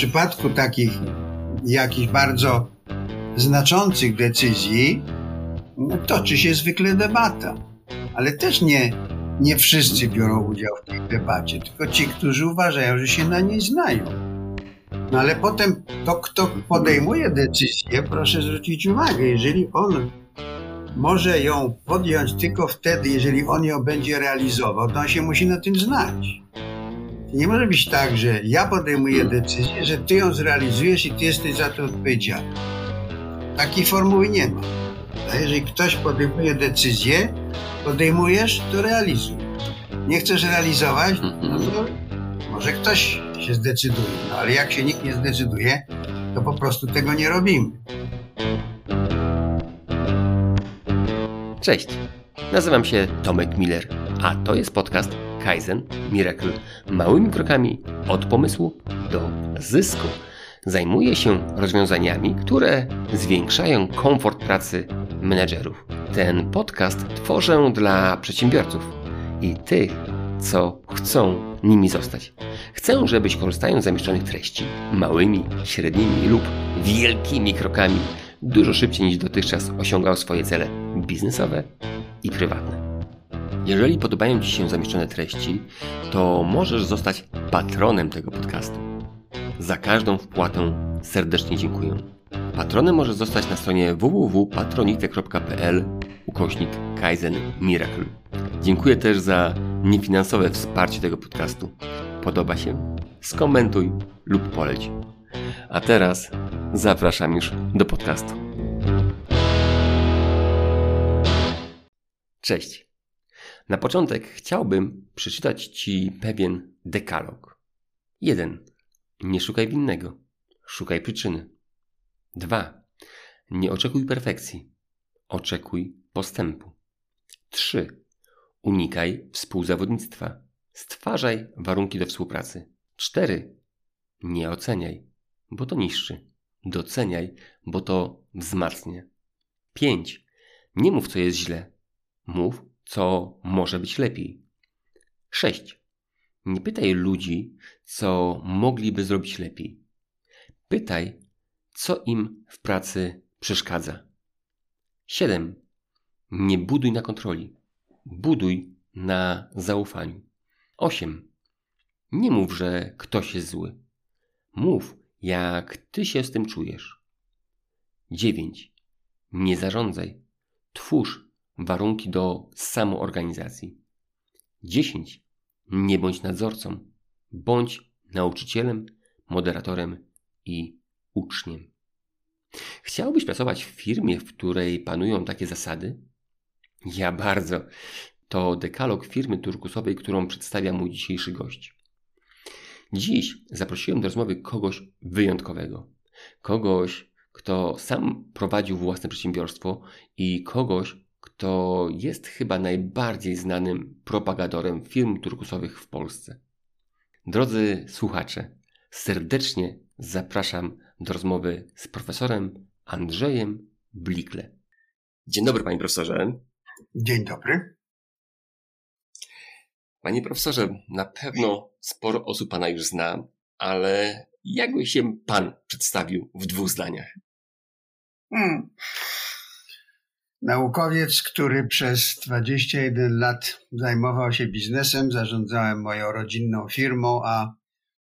przypadku takich jakichś bardzo znaczących decyzji toczy się zwykle debata. Ale też nie, nie wszyscy biorą udział w tej debacie, tylko ci, którzy uważają, że się na niej znają. No ale potem to, kto podejmuje decyzję, proszę zwrócić uwagę, jeżeli on może ją podjąć tylko wtedy, jeżeli on ją będzie realizował, to on się musi na tym znać. Nie może być tak, że ja podejmuję decyzję, że ty ją zrealizujesz i ty jesteś za to odpowiedzialny. Takiej formuły nie ma. A jeżeli ktoś podejmuje decyzję, podejmujesz, to realizuj. Nie chcesz realizować, no to może ktoś się zdecyduje. No ale jak się nikt nie zdecyduje, to po prostu tego nie robimy. Cześć, nazywam się Tomek Miller, a to jest podcast Kaizen Miracle. Małymi krokami od pomysłu do zysku. Zajmuję się rozwiązaniami, które zwiększają komfort pracy menedżerów. Ten podcast tworzę dla przedsiębiorców i tych, co chcą nimi zostać. Chcę, żebyś korzystając z zamieszczonych treści małymi, średnimi lub wielkimi krokami dużo szybciej niż dotychczas osiągał swoje cele biznesowe i prywatne. Jeżeli podobają Ci się zamieszczone treści, to możesz zostać patronem tego podcastu. Za każdą wpłatę serdecznie dziękuję. Patronem możesz zostać na stronie www.patronite.pl ukośnik Kaizen Miracle. Dziękuję też za niefinansowe wsparcie tego podcastu. Podoba się? Skomentuj lub poleć. A teraz zapraszam już do podcastu. Cześć. Na początek chciałbym przeczytać Ci pewien dekalog. 1. Nie szukaj winnego, szukaj przyczyny. 2. Nie oczekuj perfekcji, oczekuj postępu. 3. Unikaj współzawodnictwa, stwarzaj warunki do współpracy. 4. Nie oceniaj, bo to niszczy. Doceniaj, bo to wzmacnia. 5. Nie mów, co jest źle. Mów, co może być lepiej. 6. Nie pytaj ludzi, co mogliby zrobić lepiej. Pytaj, co im w pracy przeszkadza. 7. Nie buduj na kontroli. Buduj na zaufaniu. 8. Nie mów, że ktoś jest zły. Mów, jak ty się z tym czujesz. 9. Nie zarządzaj. Twórz warunki do samoorganizacji. 10. Nie bądź nadzorcą. Bądź nauczycielem, moderatorem i uczniem. Chciałbyś pracować w firmie, w której panują takie zasady? Ja bardzo. To dekalog firmy turkusowej, którą przedstawia mój dzisiejszy gość. Dziś zaprosiłem do rozmowy kogoś wyjątkowego. Kogoś, kto sam prowadził własne przedsiębiorstwo i kogoś, kto jest chyba najbardziej znanym propagatorem firm turkusowych w Polsce. Drodzy słuchacze, serdecznie zapraszam do rozmowy z profesorem Andrzejem Blikle. Dzień dobry, panie profesorze. Dzień dobry. Panie profesorze, na pewno sporo osób pana już zna, ale jakby się pan przedstawił w dwóch zdaniach? Hmm. Naukowiec, który przez 21 lat zajmował się biznesem, zarządzałem moją rodzinną firmą, a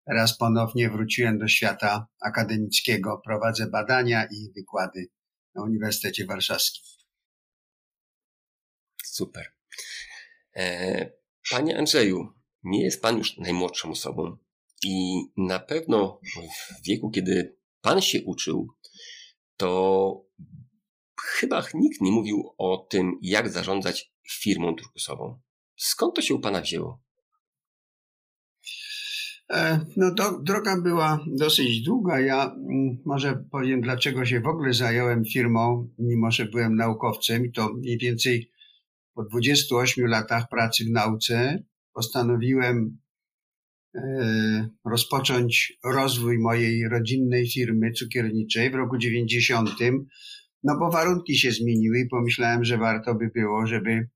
teraz ponownie wróciłem do świata akademickiego. Prowadzę badania i wykłady na Uniwersytecie Warszawskim. Super. E, panie Andrzeju, nie jest Pan już najmłodszą osobą i na pewno w wieku, kiedy Pan się uczył, to chyba nikt nie mówił o tym, jak zarządzać firmą turkusową. Skąd to się u Pana wzięło? E, no to droga była dosyć długa. Ja mm, może powiem, dlaczego się w ogóle zająłem firmą, mimo że byłem naukowcem i to mniej więcej po 28 latach pracy w nauce postanowiłem e, rozpocząć rozwój mojej rodzinnej firmy cukierniczej w roku 90 no bo warunki się zmieniły i pomyślałem, że warto by było, żeby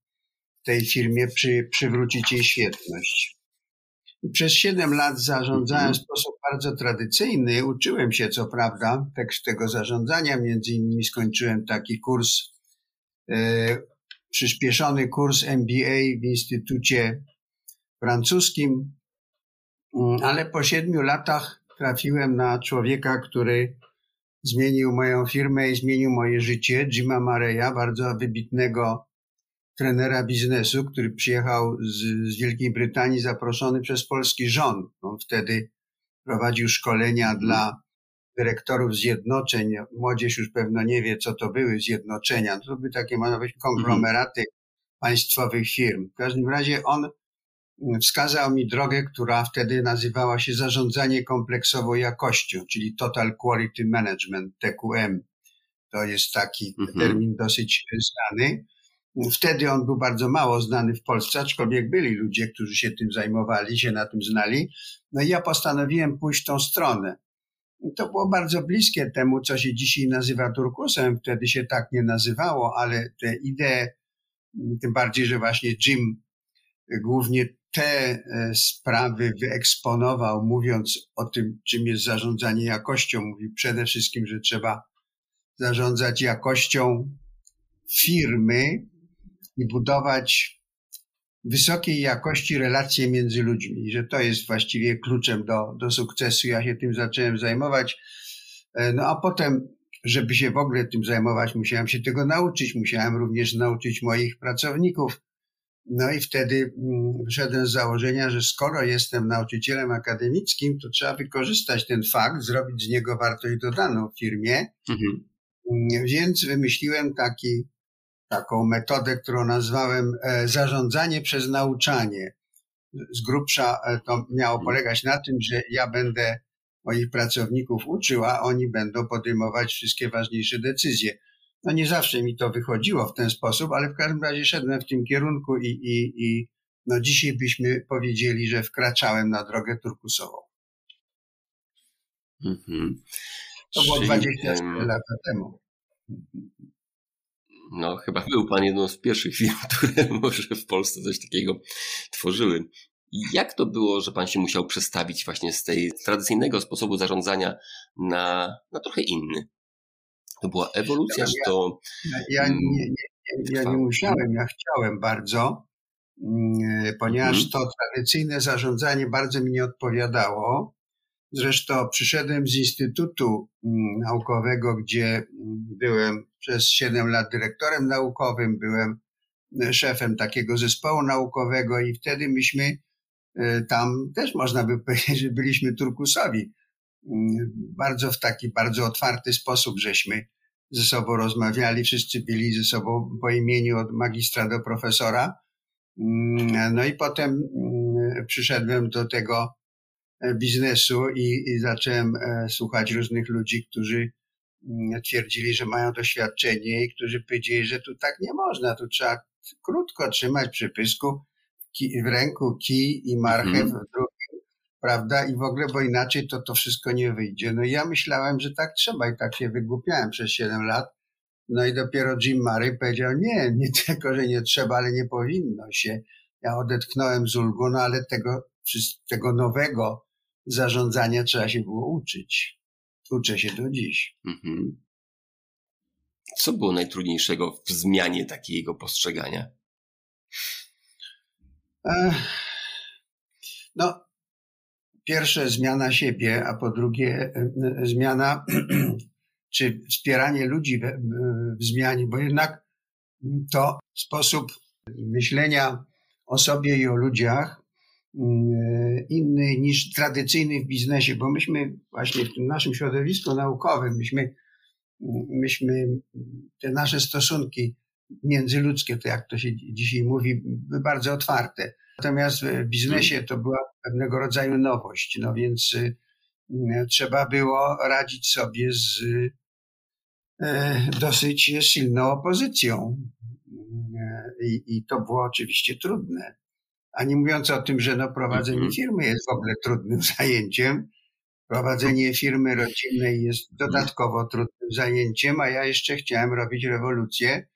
tej firmie przy, przywrócić jej świetność. Przez 7 lat zarządzałem w sposób bardzo tradycyjny. Uczyłem się, co prawda, tekst tego zarządzania. Między innymi skończyłem taki kurs, e, przyspieszony kurs MBA w Instytucie Francuskim, mm, ale po siedmiu latach trafiłem na człowieka, który zmienił moją firmę i zmienił moje życie. Jima Mareya, bardzo wybitnego trenera biznesu, który przyjechał z, z Wielkiej Brytanii zaproszony przez polski rząd. On wtedy prowadził szkolenia dla dyrektorów zjednoczeń. Młodzież już pewno nie wie, co to były zjednoczenia. To były takie, można powiedzieć, konglomeraty mhm. państwowych firm. W każdym razie on wskazał mi drogę, która wtedy nazywała się zarządzanie kompleksową jakością, czyli Total Quality Management, TQM. To jest taki mhm. termin dosyć znany. Wtedy on był bardzo mało znany w Polsce, aczkolwiek byli ludzie, którzy się tym zajmowali, się na tym znali. No i ja postanowiłem pójść tą stronę. To było bardzo bliskie temu, co się dzisiaj nazywa turkusem. Wtedy się tak nie nazywało, ale te idee, tym bardziej, że właśnie Jim głównie te e, sprawy wyeksponował, mówiąc o tym, czym jest zarządzanie jakością. Mówi przede wszystkim, że trzeba zarządzać jakością firmy, i budować wysokiej jakości relacje między ludźmi, że to jest właściwie kluczem do, do sukcesu. Ja się tym zacząłem zajmować. E, no a potem, żeby się w ogóle tym zajmować, musiałem się tego nauczyć. Musiałem również nauczyć moich pracowników. No i wtedy mm, wyszedłem z założenia, że skoro jestem nauczycielem akademickim, to trzeba wykorzystać ten fakt, zrobić z niego wartość dodaną w firmie. Mhm. Mm, więc wymyśliłem taki taką metodę, którą nazwałem e, zarządzanie przez nauczanie. Z grubsza e, to miało mhm. polegać na tym, że ja będę moich pracowników uczył, a oni będą podejmować wszystkie ważniejsze decyzje. No nie zawsze mi to wychodziło w ten sposób, ale w każdym razie szedłem w tym kierunku i, i, i no dzisiaj byśmy powiedzieli, że wkraczałem na drogę turkusową. Mhm. To było Czyli, 24 lata temu. No, chyba był pan jedną z pierwszych firm, które może w Polsce coś takiego tworzyły. Jak to było, że pan się musiał przestawić właśnie z tej tradycyjnego sposobu zarządzania na, na trochę inny? To była ewolucja, czy to. Ja, mm, nie, nie, ja nie musiałem, ja chciałem bardzo, mm, ponieważ hmm. to tradycyjne zarządzanie bardzo mi nie odpowiadało. Zresztą przyszedłem z Instytutu mm, Naukowego, gdzie byłem przez 7 lat dyrektorem naukowym, byłem e, szefem takiego zespołu naukowego i wtedy myśmy e, tam też można by powiedzieć, że byliśmy turkusowi. Mm, bardzo w taki bardzo otwarty sposób żeśmy ze sobą rozmawiali, wszyscy byli ze sobą po imieniu od magistra do profesora. No i potem przyszedłem do tego E, biznesu i, i zacząłem e, słuchać różnych ludzi, którzy mm, twierdzili, że mają doświadczenie i którzy powiedzieli, że tu tak nie można, tu trzeba krótko trzymać przy pysku w ręku kij i marchew mm. Prawda? I w ogóle, bo inaczej to to wszystko nie wyjdzie. No i ja myślałem, że tak trzeba i tak się wygłupiałem przez 7 lat. No i dopiero Jim Murray powiedział, nie, nie tylko, że nie trzeba, ale nie powinno się. Ja odetchnąłem z ulgą, no ale tego, tego nowego zarządzania trzeba się było uczyć. Uczę się do dziś. Mhm. Co było najtrudniejszego w zmianie takiego postrzegania? No, pierwsze zmiana siebie, a po drugie e, e, zmiana czy wspieranie ludzi w, w zmianie, bo jednak to sposób myślenia o sobie i o ludziach Mm, inny niż tradycyjny w biznesie, bo myśmy właśnie w tym naszym środowisku naukowym, myśmy, myśmy te nasze stosunki międzyludzkie, to jak to się dzisiaj mówi, bardzo otwarte. Natomiast w biznesie to była pewnego rodzaju nowość, no więc mm, trzeba było radzić sobie z e, dosyć silną opozycją. I, i to było oczywiście trudne. A nie mówiąc o tym, że no prowadzenie mhm. firmy jest w ogóle trudnym zajęciem. Prowadzenie firmy rodzinnej jest dodatkowo trudnym zajęciem, a ja jeszcze chciałem robić rewolucję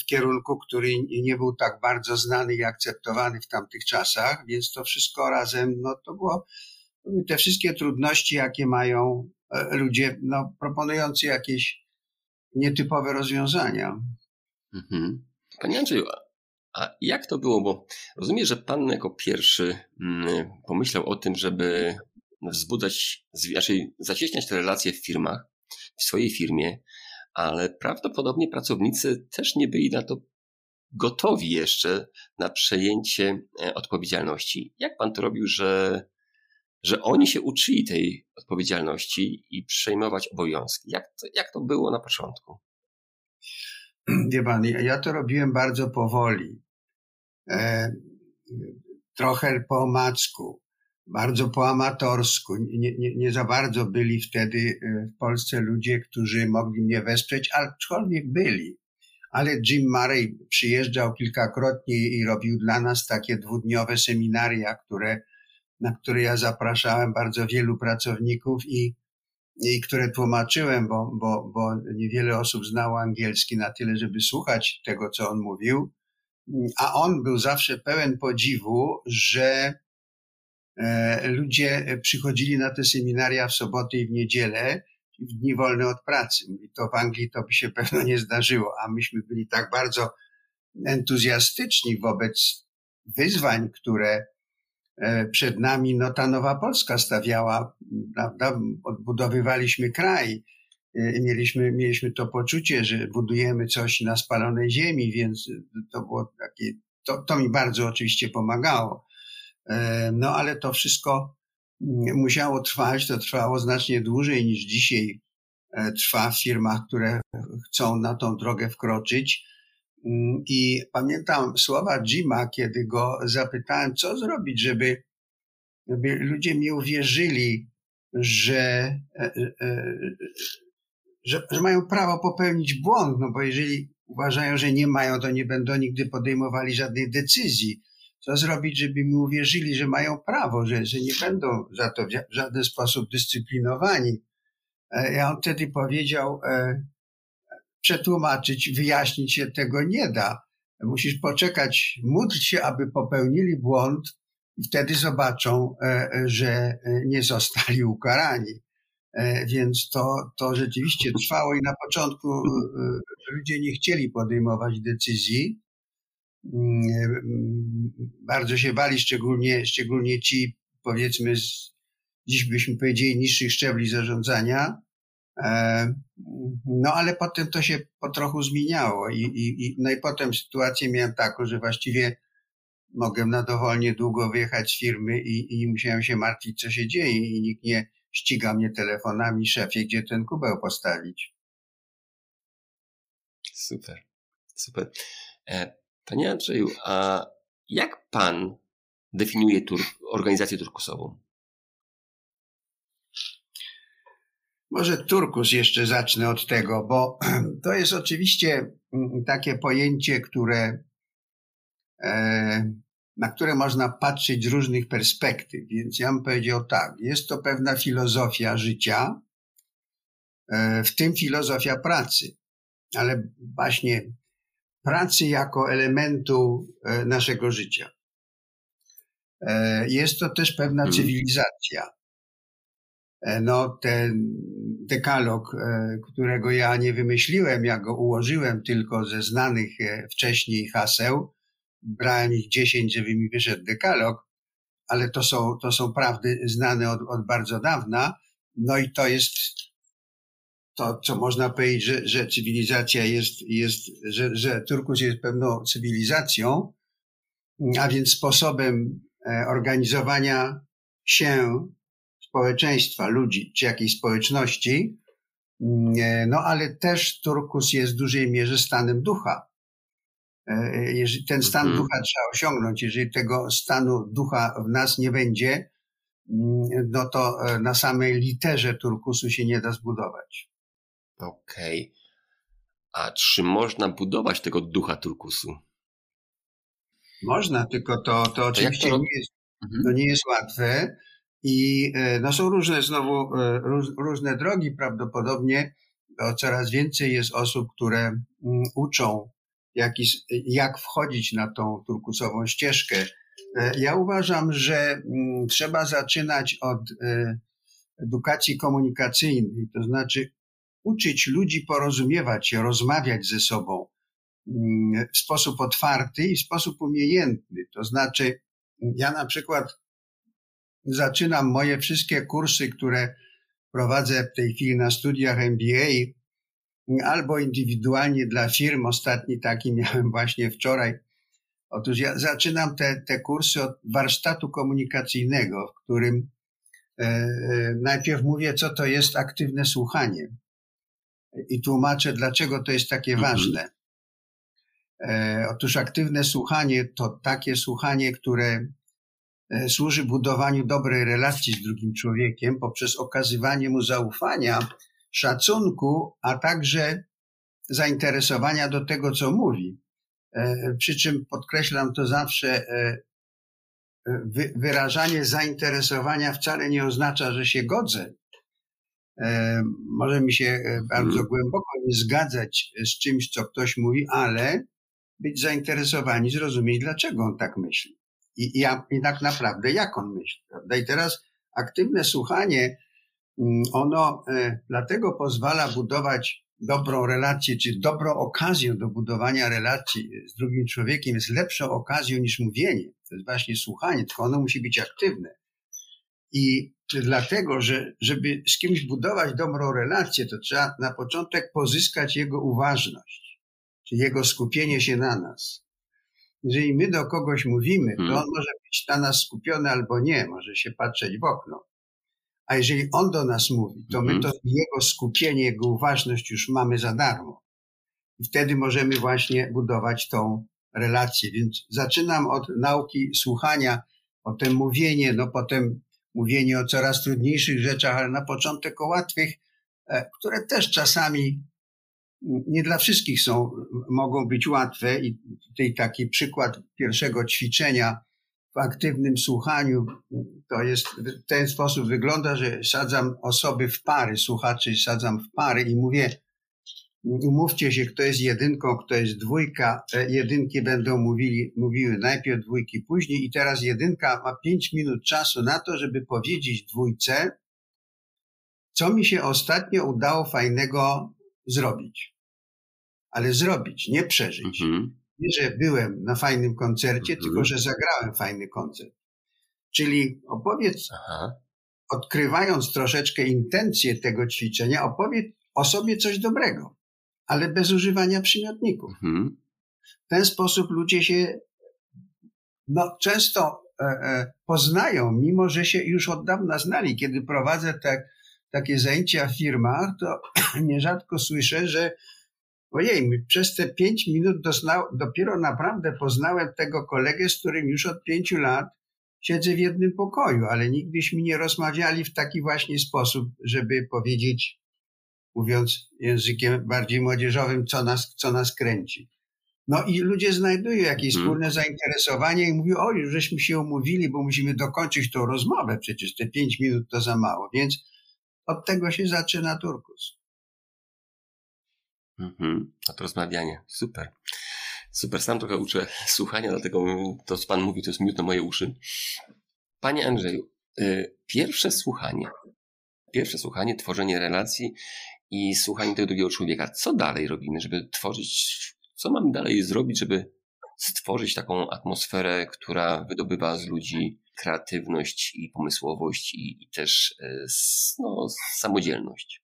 w kierunku, który nie był tak bardzo znany i akceptowany w tamtych czasach, więc to wszystko razem, no to było te wszystkie trudności, jakie mają e, ludzie, no, proponujący jakieś nietypowe rozwiązania. Mhm. Panie Andrzeju, a jak to było? Bo rozumiem, że pan jako pierwszy mm, pomyślał o tym, żeby wzbudzać, raczej zacieśniać te relacje w firmach, w swojej firmie, ale prawdopodobnie pracownicy też nie byli na to gotowi jeszcze na przejęcie e, odpowiedzialności. Jak pan to robił, że, że oni się uczyli tej odpowiedzialności i przejmować obowiązki? Jak to, jak to było na początku? Wie pan, ja to robiłem bardzo powoli. E, trochę po omacku, bardzo po amatorsku. Nie, nie, nie za bardzo byli wtedy e, w Polsce ludzie, którzy mogli mnie wesprzeć, aczkolwiek byli. Ale Jim Murray przyjeżdżał kilkakrotnie i robił dla nas takie dwudniowe seminaria, które, na które ja zapraszałem bardzo wielu pracowników i i które tłumaczyłem, bo, bo, bo niewiele osób znało angielski na tyle, żeby słuchać tego, co on mówił. A on był zawsze pełen podziwu, że ludzie przychodzili na te seminaria w soboty i w niedzielę, w dni wolne od pracy. I to w Anglii to by się pewno nie zdarzyło, a myśmy byli tak bardzo entuzjastyczni wobec wyzwań, które E, przed nami no, ta nowa Polska stawiała, prawda? Odbudowywaliśmy kraj. E, mieliśmy, mieliśmy to poczucie, że budujemy coś na spalonej ziemi, więc to było takie, to, to mi bardzo oczywiście pomagało. E, no ale to wszystko mm, musiało trwać, to trwało znacznie dłużej niż dzisiaj trwa w firmach, które chcą na tą drogę wkroczyć. Mm, I pamiętam słowa Jima, kiedy go zapytałem, co zrobić, żeby, żeby ludzie mi uwierzyli, że, e, e, e, że, że mają prawo popełnić błąd, no bo jeżeli uważają, że nie mają, to nie będą nigdy podejmowali żadnej decyzji. Co zrobić, żeby mi uwierzyli, że mają prawo, że, że nie będą za to w żaden sposób dyscyplinowani? Ja on wtedy powiedział, przetłumaczyć, wyjaśnić się tego nie da. Musisz poczekać, módl się, aby popełnili błąd i wtedy zobaczą, e, e, że e, nie zostali ukarani. Więc to, to rzeczywiście trwało i na początku ludzie nie chcieli podejmować decyzji. Mm, bardzo się bali, szczególnie, szczególnie ci, powiedzmy, z, dziś byśmy powiedzieli, niższych szczebli zarządzania, E, no ale potem to się po trochu zmieniało i, i, no i potem sytuację miałem taką, że właściwie mogłem na dowolnie długo wyjechać z firmy i, i musiałem się martwić, co się dzieje i nikt nie ściga mnie telefonami, szefie, gdzie ten kubeł postawić. Super, super. E, panie Andrzeju, a jak pan definiuje tur organizację turkusową? Może turkus jeszcze zacznę od tego, bo to jest oczywiście mm, takie pojęcie, które, e, na które można patrzeć z różnych perspektyw. Więc ja bym powiedział tak, jest to pewna filozofia życia, e, w tym filozofia pracy, ale właśnie pracy jako elementu e, naszego życia. Jest to też pewna mhm. cywilizacja E, no, ten dekalog, e, którego ja nie wymyśliłem, ja go ułożyłem tylko ze znanych e, wcześniej haseł. Brałem ich dziesięć, żeby mi wyszedł dekalog, ale to są, to są prawdy znane od, od bardzo dawna. No i to jest to, co można powiedzieć, że, że cywilizacja jest, jest że, że Turkus jest pewną cywilizacją, a więc sposobem organizowania się społeczeństwa, ludzi czy jakiejś społeczności, mm, no ale też turkus jest w dużej mierze stanem ducha. E, jeżeli ten stan mhm. ducha trzeba osiągnąć. Jeżeli tego stanu ducha w nas nie będzie, mm, no to e, na samej literze turkusu się nie da zbudować. Okej. Okay. A czy można budować tego ducha turkusu? Można, tylko to, to oczywiście to nie, jest, mhm. to nie jest łatwe. I e, no, są różne znowu, e, róż, różne drogi prawdopodobnie. bo coraz więcej jest osób, które mm, uczą, jak, jak wchodzić na tą turkusową ścieżkę. E, ja uważam, że mm, trzeba zaczynać od edukacji komunikacyjnej, to znaczy uczyć ludzi porozumiewać się, rozmawiać ze sobą mm, w sposób otwarty i w sposób umiejętny. To znaczy, ja na przykład zaczynam moje wszystkie kursy, które prowadzę w tej chwili na studiach MBA, albo indywidualnie dla firm. Ostatni taki miałem właśnie wczoraj. Otóż ja zaczynam te, te kursy od warsztatu komunikacyjnego, w którym e, e, najpierw mówię, co to jest aktywne słuchanie i tłumaczę, dlaczego to jest takie mhm. ważne. E, otóż aktywne słuchanie to takie słuchanie, które E, służy budowaniu dobrej relacji z drugim człowiekiem poprzez okazywanie mu zaufania, szacunku, a także zainteresowania do tego, co mówi. E, przy czym podkreślam to zawsze, e, wyrażanie zainteresowania wcale nie oznacza, że się godzę. Może mi się bardzo mhm. głęboko nie zgadzać z czymś, co ktoś mówi, ale być zainteresowani, zrozumieć, dlaczego on tak myśli i, i, i tak naprawdę jak on myśli. Prawda? I teraz aktywne słuchanie, mm, ono e, dlatego pozwala budować dobrą relację, czy dobrą okazję do budowania relacji z drugim człowiekiem jest lepszą okazją niż mówienie. To jest właśnie słuchanie, tylko ono musi być aktywne. I dlatego, że żeby z kimś budować dobrą relację, to trzeba na początek pozyskać jego uważność, czyli jego skupienie się na nas jeżeli my do kogoś mówimy, to hmm. on może być na nas skupiony albo nie, może się patrzeć w okno. A jeżeli on do nas mówi, to my hmm. to jego skupienie, jego uważność już mamy za darmo. I wtedy możemy właśnie budować tą relację. Więc zaczynam od nauki słuchania, potem mówienie, no potem mówienie o coraz trudniejszych rzeczach, ale na początek o łatwych, e, które też czasami nie dla wszystkich są, mogą być łatwe. I tutaj taki przykład pierwszego ćwiczenia w aktywnym słuchaniu to jest w ten sposób wygląda, że sadzam osoby w pary, słuchaczy sadzam w pary i mówię, umówcie się, kto jest jedynką, kto jest dwójka. E, jedynki będą mówili, mówiły najpierw dwójki później i teraz jedynka ma pięć minut czasu na to, żeby powiedzieć dwójce, co mi się ostatnio udało fajnego zrobić. Ale zrobić, nie przeżyć. Mhm. Nie, że byłem na fajnym koncercie, mhm. tylko że zagrałem fajny koncert. Czyli opowiedz, Aha. odkrywając troszeczkę intencje tego ćwiczenia, opowiedz o sobie coś dobrego, ale bez używania przymiotników. Mhm. W ten sposób ludzie się no, często e, e, poznają, mimo że się już od dawna znali. Kiedy prowadzę te, takie zajęcia w firmach, to nierzadko słyszę, że ojej, przez te pięć minut dozna, dopiero naprawdę poznałem tego kolegę, z którym już od pięciu lat siedzę w jednym pokoju, ale nigdyśmy nie rozmawiali w taki właśnie sposób, żeby powiedzieć, mówiąc językiem bardziej młodzieżowym, co nas, co nas kręci. No i ludzie znajdują jakieś hmm. wspólne zainteresowanie i mówią, o, już żeśmy się umówili, bo musimy dokończyć tą rozmowę, przecież te pięć minut to za mało, więc od tego się zaczyna turkus. Mhm. A to rozmawianie. Super. Super. Sam trochę uczę słuchania, dlatego to, co Pan mówi, to jest miód na moje uszy. Panie Andrzeju, y, pierwsze słuchanie. Pierwsze słuchanie, tworzenie relacji i słuchanie tego drugiego człowieka. Co dalej robimy, żeby tworzyć, co mamy dalej zrobić, żeby stworzyć taką atmosferę, która wydobywa z ludzi kreatywność i pomysłowość i, i też y, no, samodzielność?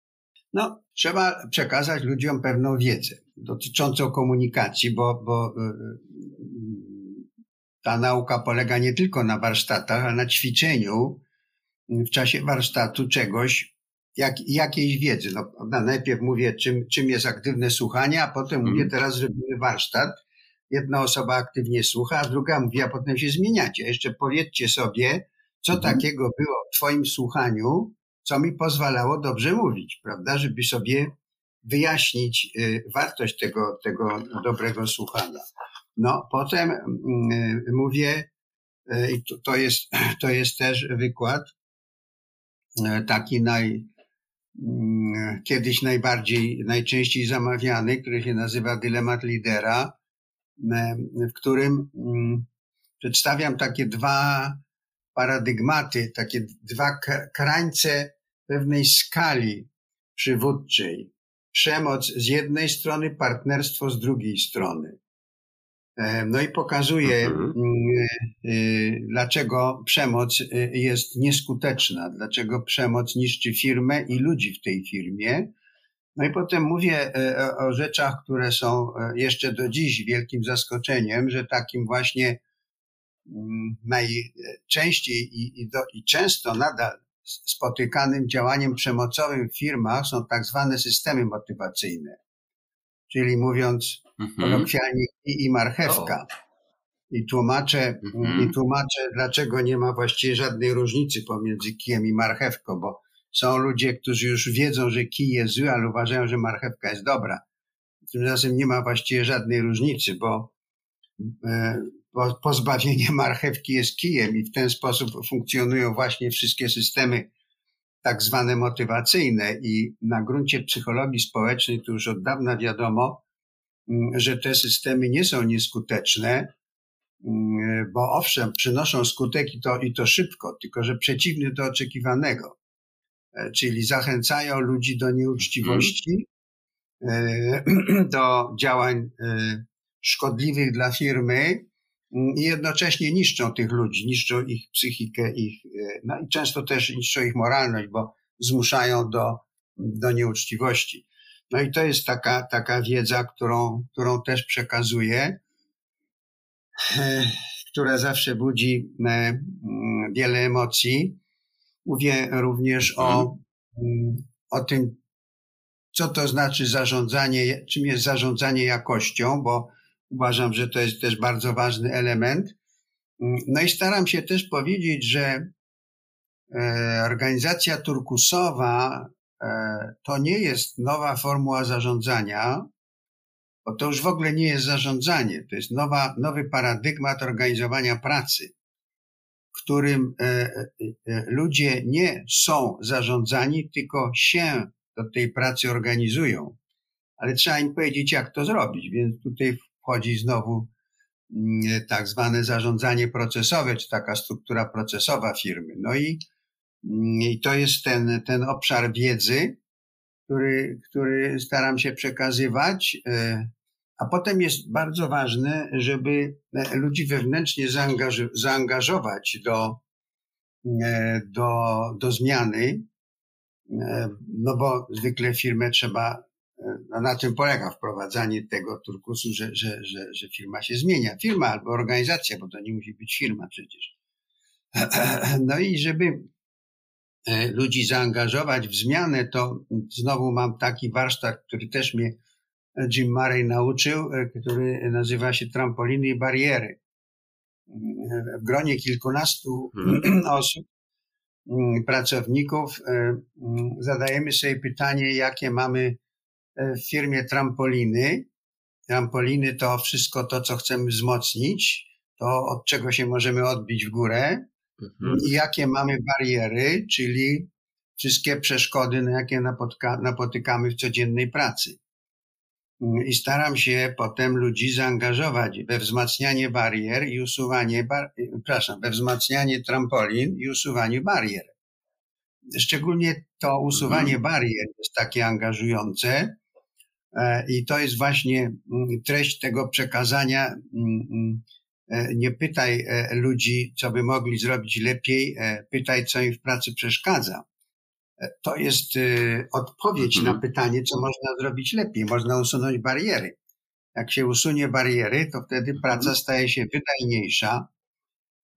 No, trzeba przekazać ludziom pewną wiedzę dotyczącą komunikacji, bo, bo y, ta nauka polega nie tylko na warsztatach, ale na ćwiczeniu w czasie warsztatu czegoś, jak, jakiejś wiedzy. No, najpierw mówię, czym, czym jest aktywne słuchanie, a potem mówię, mhm. teraz zrobimy warsztat. Jedna osoba aktywnie słucha, a druga mówi, a potem się zmieniacie. Jeszcze powiedzcie sobie, co mhm. takiego było w Twoim słuchaniu, co mi pozwalało dobrze mówić, prawda, żeby sobie wyjaśnić y, wartość tego, tego dobrego słuchania. No, potem mm, y, mówię, y, i to, to, jest, to jest też wykład taki naj, mm, kiedyś najbardziej, najczęściej zamawiany, który się nazywa Dylemat Lidera, w którym mm, przedstawiam takie dwa paradygmaty, takie dwa krańce pewnej skali przywódczej. Przemoc z jednej strony, partnerstwo z drugiej strony. E, no i pokazuje, mhm. Mm, e, dlaczego przemoc e, jest nieskuteczna, dlaczego przemoc niszczy firmę i ludzi w tej firmie. No i potem mówię o rzeczach, które są jeszcze do dziś wielkim zaskoczeniem, że takim właśnie mm, najczęściej i, i, do, i często nadal spotykanym działaniem przemocowym w firmach są tak zwane systemy motywacyjne. Czyli mówiąc. Kolokwialnie i, i marchewka. O. I tłumaczę, mhm. I tłumaczę, dlaczego nie ma właściwie żadnej różnicy pomiędzy kijem i marchewką, bo są ludzie, którzy już wiedzą, że kij jest zły, ale uważają, że marchewka jest dobra. Tymczasem nie ma właściwie żadnej różnicy, bo e, pozbawienie marchewki jest kijem i w ten sposób funkcjonują właśnie wszystkie systemy tak zwane motywacyjne i na gruncie psychologii społecznej to już od dawna wiadomo, że te systemy nie są nieskuteczne, mm, bo owszem, przynoszą skutek i to, i to szybko, tylko że przeciwny do oczekiwanego. E, czyli zachęcają ludzi do nieuczciwości, e, do działań e, szkodliwych dla firmy, i jednocześnie niszczą tych ludzi, niszczą ich psychikę, ich, no i często też niszczą ich moralność, bo zmuszają do, do nieuczciwości. No i to jest taka, taka wiedza, którą, którą też przekazuję, e, która zawsze budzi mm, wiele emocji. Mówię również o, mm, o tym, co to znaczy zarządzanie, czym jest zarządzanie jakością, bo Uważam, że to jest też bardzo ważny element. No i staram się też powiedzieć, że e, organizacja turkusowa to nie jest nowa formuła zarządzania, bo to już w ogóle nie jest zarządzanie, to jest nowa, nowy paradygmat organizowania pracy, w którym e, ludzie nie są zarządzani, tylko się do tej pracy organizują. Ale trzeba im powiedzieć, jak to zrobić, więc tutaj wchodzi znowu mm, tak zwane zarządzanie procesowe, czy taka struktura procesowa firmy. No i, i to jest ten, ten obszar wiedzy, który, który staram się przekazywać. E, a potem jest bardzo ważne, żeby e, ludzi wewnętrznie zaangażować do, e, do, do zmiany, no bo zwykle firmę trzeba no na czym polega wprowadzanie tego turkusu, że, że, że, że firma się zmienia. Firma albo organizacja, bo to nie musi być firma przecież. No i żeby ludzi zaangażować w zmianę, to znowu mam taki warsztat, który też mnie Jim Murray nauczył, e, który nazywa się Trampoliny i bariery. W gronie kilkunastu hmm. osób, mm, pracowników, e, mm, zadajemy sobie pytanie, jakie mamy w firmie trampoliny. Trampoliny to wszystko to, co chcemy wzmocnić, to od czego się możemy odbić w górę mhm. i jakie mamy bariery, czyli wszystkie przeszkody, na jakie napotka, napotykamy w codziennej pracy. I staram się potem ludzi zaangażować we wzmacnianie barier i usuwanie, bar, przepraszam, we wzmacnianie trampolin i usuwanie barier. Szczególnie to usuwanie mhm. barier jest takie angażujące, E, I to jest właśnie mm, treść tego przekazania. E, nie pytaj e, ludzi, co by mogli zrobić lepiej, pytaj, co im w pracy przeszkadza. To jest odpowiedź na mhm. pytanie, co można zrobić lepiej. Można usunąć bariery. Jak się usunie bariery, to wtedy praca mhm. staje się wydajniejsza,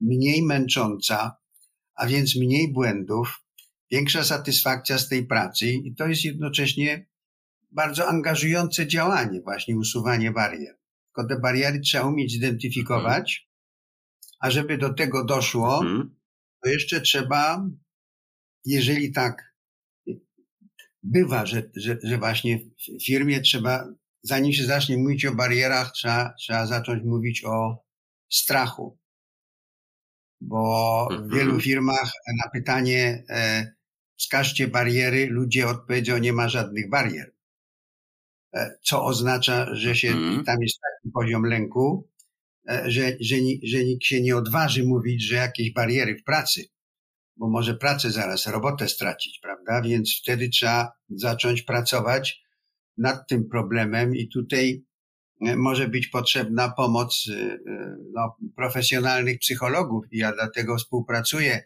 mniej męcząca, a więc mniej błędów, większa satysfakcja z tej pracy i to jest jednocześnie bardzo angażujące działanie, właśnie usuwanie barier. Tylko te bariery trzeba umieć zidentyfikować, a żeby do tego doszło, mhm. to jeszcze trzeba, jeżeli tak bywa, że, że, że właśnie w firmie trzeba, zanim się zacznie mówić o barierach, trzeba, trzeba zacząć mówić o strachu. Bo w mhm. wielu firmach na pytanie, e, wskażcie bariery, ludzie odpowiedzą, nie ma żadnych barier. E, co oznacza, że się, mm. tam jest taki poziom lęku, e, że, że, że nikt się nie odważy mówić, że jakieś bariery w pracy, bo może pracę zaraz, robotę stracić, prawda? Więc wtedy trzeba zacząć pracować nad tym problemem i tutaj e, może być potrzebna pomoc no, profesjonalnych psychologów. I ja dlatego współpracuję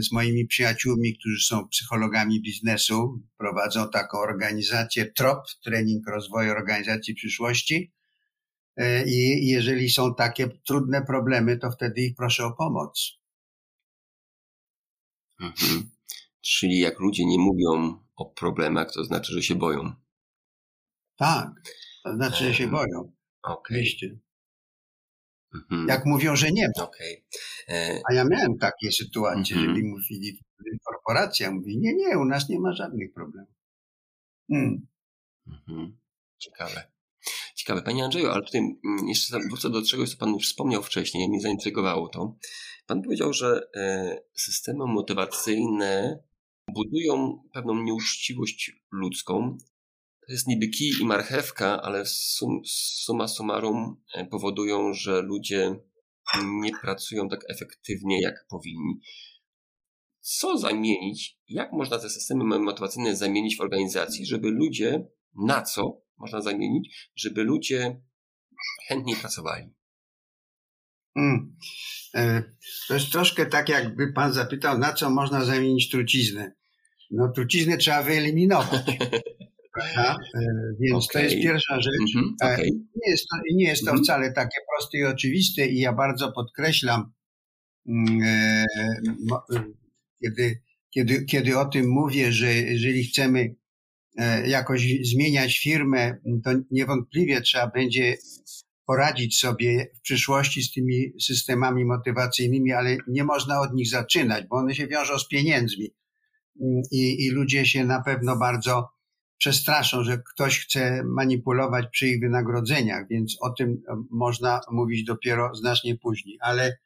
z moimi przyjaciółmi, którzy są psychologami biznesu, prowadzą taką organizację TROP, Trening Rozwoju Organizacji Przyszłości. E, I jeżeli są takie trudne problemy, to wtedy ich proszę o pomoc. Mhm. Czyli jak ludzie nie mówią o problemach, to znaczy, że się boją. Tak, to znaczy, że się boją. Okay. Mhm. Jak mówią, że nie ma. Okay. E... A ja miałem takie sytuacje, mhm. że mi mówili, korporacja mówi, nie, nie, u nas nie ma żadnych problemów. Hmm. Mhm. Ciekawe. Ciekawe. Panie Andrzeju, ale tutaj mm, jeszcze wrócę do czegoś, co Pan wspomniał wcześniej, mnie zaintrygowało to. Pan powiedział, że e, systemy motywacyjne budują pewną nieuczciwość ludzką, to jest niby kij i marchewka, ale sum, suma summarum e, powodują, że ludzie nie pracują tak efektywnie, jak powinni. Co zamienić? Jak można te systemy motywacyjne zamienić w organizacji, żeby ludzie, na co można zamienić, żeby ludzie chętniej pracowali? Hmm. To jest troszkę tak, jakby pan zapytał, na co można zamienić truciznę. No, truciznę trzeba wyeliminować. Prawda? E, więc okay. to jest pierwsza rzecz. Mm -hmm. okay. Nie jest to, nie jest to mm -hmm. wcale takie proste i oczywiste i ja bardzo podkreślam, mm, e, kiedy, kiedy, kiedy o tym mówię, że jeżeli chcemy jakoś zmieniać firmę, to niewątpliwie trzeba będzie poradzić sobie w przyszłości z tymi systemami motywacyjnymi, ale nie można od nich zaczynać, bo one się wiążą z pieniędzmi mm, i, i ludzie się na pewno bardzo przestraszą, że ktoś chce manipulować przy ich wynagrodzeniach, więc o tym e, można mówić dopiero znacznie później. Ale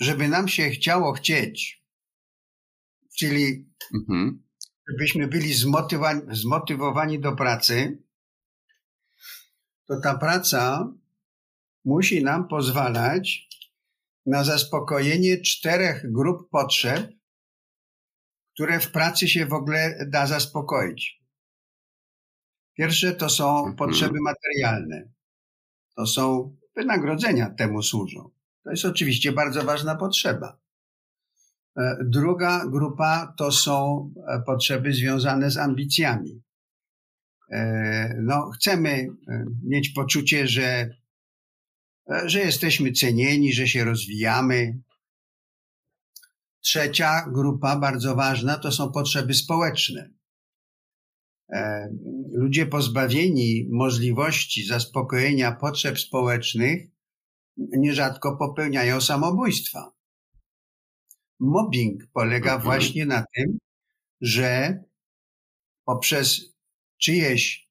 żeby nam się chciało chcieć, czyli mhm. żebyśmy byli zmotywowani, zmotywowani do pracy, to ta praca musi nam pozwalać na zaspokojenie czterech grup potrzeb, które w pracy się w ogóle da zaspokoić. Pierwsze to są mhm. potrzeby materialne. To są wynagrodzenia temu służą. To jest oczywiście bardzo ważna potrzeba. E, druga grupa to są e, potrzeby związane z ambicjami. E, no, chcemy mieć poczucie, że, że jesteśmy cenieni, że się rozwijamy. Trzecia grupa, bardzo ważna, to są potrzeby społeczne. E, ludzie pozbawieni możliwości zaspokojenia potrzeb społecznych nierzadko popełniają samobójstwa. Mobbing polega mhm. właśnie na tym, że poprzez czyjeś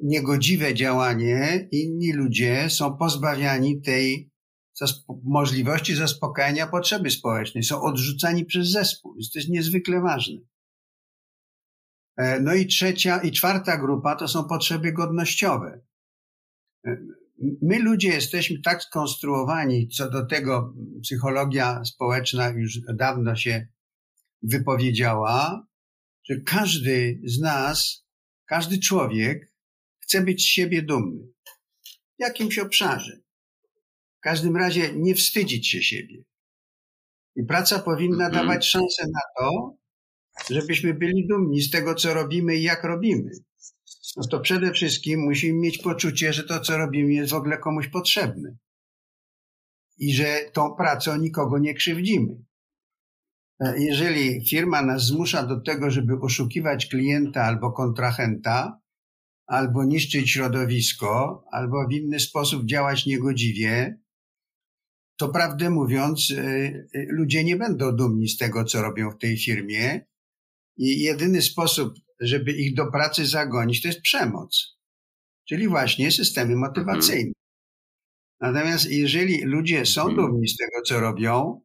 niegodziwe działanie inni ludzie są pozbawiani tej możliwości zaspokajania potrzeby społecznej, są odrzucani przez zespół. Jest to jest niezwykle ważne. E, no i trzecia i czwarta grupa to są potrzeby godnościowe. E, my ludzie jesteśmy tak skonstruowani, co do tego psychologia społeczna już dawno się wypowiedziała, że każdy z nas, każdy człowiek chce być z siebie dumny. W jakimś obszarze. W każdym razie nie wstydzić się siebie. I praca powinna mhm. dawać szansę na to, żebyśmy byli dumni z tego, co robimy i jak robimy. No to przede wszystkim musimy mieć poczucie, że to, co robimy, jest w ogóle komuś potrzebne. I że tą pracą nikogo nie krzywdzimy. E, jeżeli firma nas zmusza do tego, żeby oszukiwać klienta albo kontrahenta, albo niszczyć środowisko, albo w inny sposób działać niegodziwie, to prawdę mówiąc, e, e, ludzie nie będą dumni z tego, co robią w tej firmie i jedyny sposób, żeby ich do pracy zagonić, to jest przemoc. Czyli właśnie systemy motywacyjne. Mhm. Natomiast jeżeli ludzie są mhm. dumni z tego, co robią,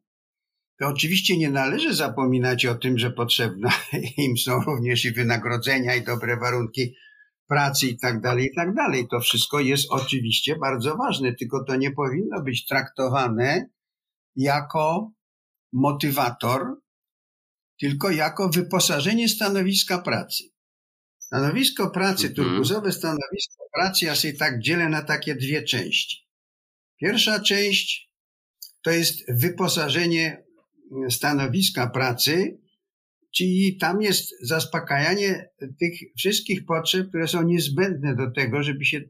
to oczywiście nie należy zapominać o tym, że potrzebne im są również i wynagrodzenia, i dobre warunki pracy i tak dalej, i tak dalej. To wszystko jest oczywiście bardzo ważne, tylko to nie powinno być traktowane jako motywator, tylko jako wyposażenie stanowiska pracy. Stanowisko pracy, mhm. turkusowe stanowisko pracy, ja sobie tak dzielę na takie dwie części. Pierwsza część to jest wyposażenie stanowiska pracy, czyli tam jest zaspokajanie tych wszystkich potrzeb, które są niezbędne do tego, żeby się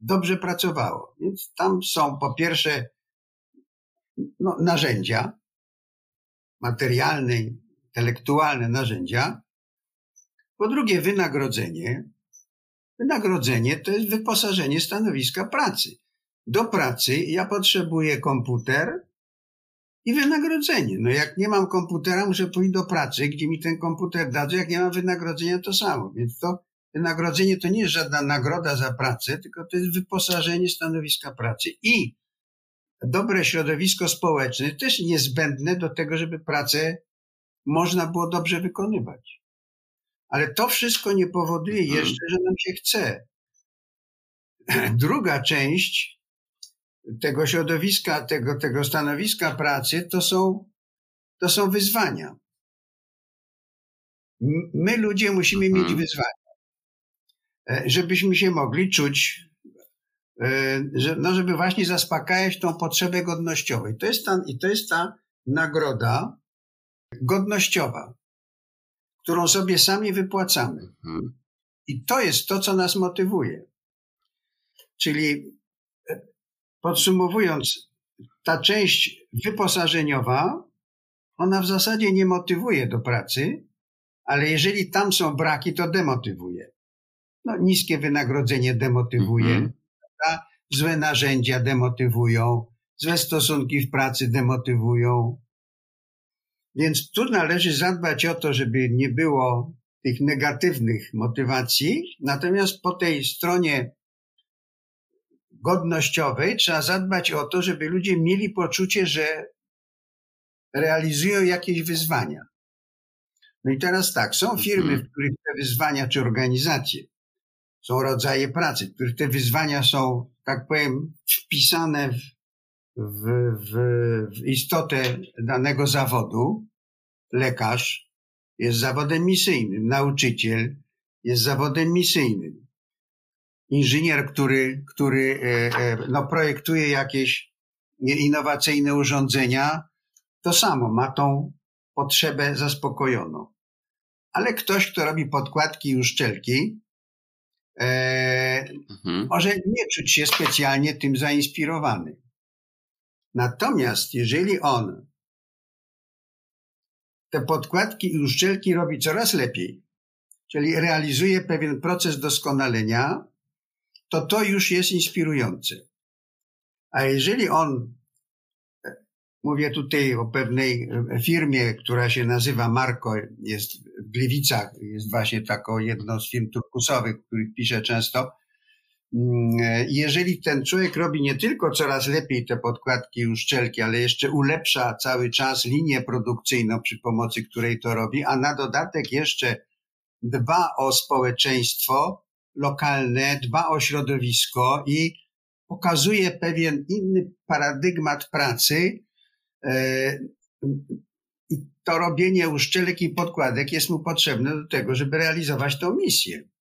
dobrze pracowało. Więc tam są po pierwsze no, narzędzia materialne, intelektualne narzędzia. Po drugie wynagrodzenie. Wynagrodzenie to jest wyposażenie stanowiska pracy. Do pracy ja potrzebuję komputer, i wynagrodzenie. No jak nie mam komputera, muszę pójść do pracy, gdzie mi ten komputer dadzą. Jak nie mam wynagrodzenia, to samo. Więc to wynagrodzenie to nie jest żadna nagroda za pracę, tylko to jest wyposażenie stanowiska pracy. I dobre środowisko społeczne też niezbędne do tego, żeby pracę można było dobrze wykonywać. Ale to wszystko nie powoduje mhm. jeszcze, że nam się chce. Druga część tego środowiska, tego, tego stanowiska pracy, to są, to są wyzwania. My ludzie musimy mieć mhm. wyzwania, e, żebyśmy się mogli czuć, e, no żeby właśnie zaspokajać tą potrzebę godnościową. I to jest ta, i to jest ta nagroda godnościowa, którą sobie sami wypłacamy. Mhm. I to jest to, co nas motywuje. Czyli Podsumowując, ta część wyposażeniowa, ona w zasadzie nie motywuje do pracy, ale jeżeli tam są braki, to demotywuje. No, niskie wynagrodzenie demotywuje, -hmm. złe narzędzia demotywują, złe stosunki w pracy demotywują. Więc tu należy zadbać o to, żeby nie było tych negatywnych motywacji, natomiast po tej stronie godnościowej trzeba zadbać o to, żeby ludzie mieli poczucie, że realizują jakieś wyzwania. No i teraz tak, są firmy, w których te wyzwania, czy organizacje, są rodzaje pracy, w których te wyzwania są, tak powiem, wpisane w, w, w, w istotę danego zawodu. Lekarz jest zawodem misyjnym, nauczyciel jest zawodem misyjnym inżynier, który, który e, e, no, projektuje jakieś innowacyjne urządzenia, to samo ma tą potrzebę zaspokojoną. Ale ktoś, kto robi podkładki i uszczelki, e, mhm. może nie czuć się specjalnie tym zainspirowany. Natomiast jeżeli on te podkładki i uszczelki robi coraz lepiej, czyli realizuje pewien proces doskonalenia, to to już jest inspirujące. A jeżeli on, mówię tutaj o pewnej firmie, która się nazywa Marko, jest w Gliwicach, jest właśnie taką jedną z firm turkusowych, których piszę często, jeżeli ten człowiek robi nie tylko coraz lepiej te podkładki uszczelki, ale jeszcze ulepsza cały czas linię produkcyjną, przy pomocy której to robi, a na dodatek jeszcze dba o społeczeństwo, lokalne, dba o środowisko i pokazuje pewien inny paradygmat pracy. E, I to robienie uszczelek i podkładek jest mu potrzebne do tego, żeby realizować tą misję.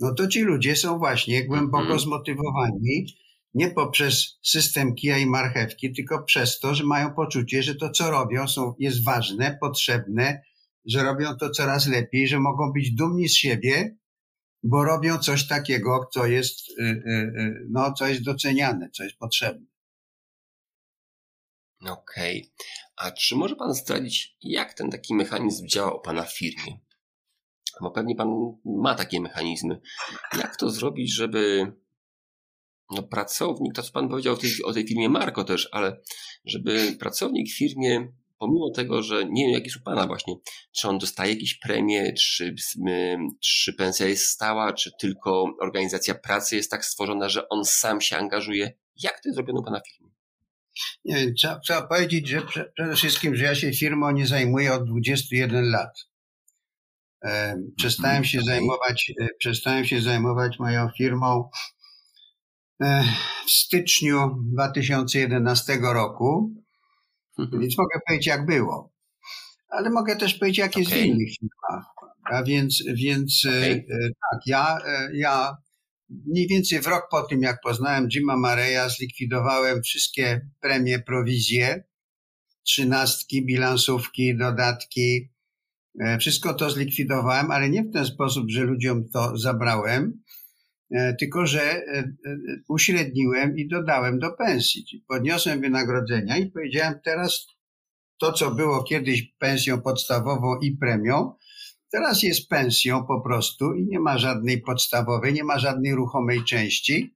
No to ci ludzie są właśnie głęboko mhm. zmotywowani nie poprzez system kija i marchewki, tylko przez to, że mają poczucie, że to, co robią, są, jest ważne, potrzebne, że robią to coraz lepiej, że mogą być dumni z siebie bo robią coś takiego, co jest, y, y, y, no, co jest doceniane, co jest potrzebne. Okej. Okay. A czy może Pan zdradzić, jak ten taki mechanizm działa u Pana w firmie? Bo pewnie Pan ma takie mechanizmy. Jak to zrobić, żeby no, pracownik, to co Pan powiedział o tej, o tej firmie Marko też, ale żeby pracownik w firmie pomimo tego, że nie wiem, jakie jest u Pana właśnie, czy on dostaje jakieś premie, czy, czy pensja jest stała, czy tylko organizacja pracy jest tak stworzona, że on sam się angażuje. Jak to jest zrobione u Pana w firmie? Nie trzeba, trzeba powiedzieć, że prze, przede wszystkim, że ja się firmą nie zajmuję od 21 lat. E, przestałem się zajmować, e, przestałem się zajmować moją firmą e, w styczniu 2011 roku, mhm. więc mogę powiedzieć jak było. Ale mogę też powiedzieć jak jest okay. w innych firmach. A więc, więc okay. tak, ja, ja mniej więcej w rok po tym, jak poznałem Jima Mareya, zlikwidowałem wszystkie premie, prowizje, trzynastki, bilansówki, dodatki. E, wszystko to zlikwidowałem, ale nie w ten sposób, że ludziom to zabrałem, e, tylko że e, uśredniłem i dodałem do pensji. Podniosłem wynagrodzenia i powiedziałem teraz to, co było kiedyś pensją podstawową i premią, Teraz jest pensją po prostu i nie ma żadnej podstawowej, nie ma żadnej ruchomej części.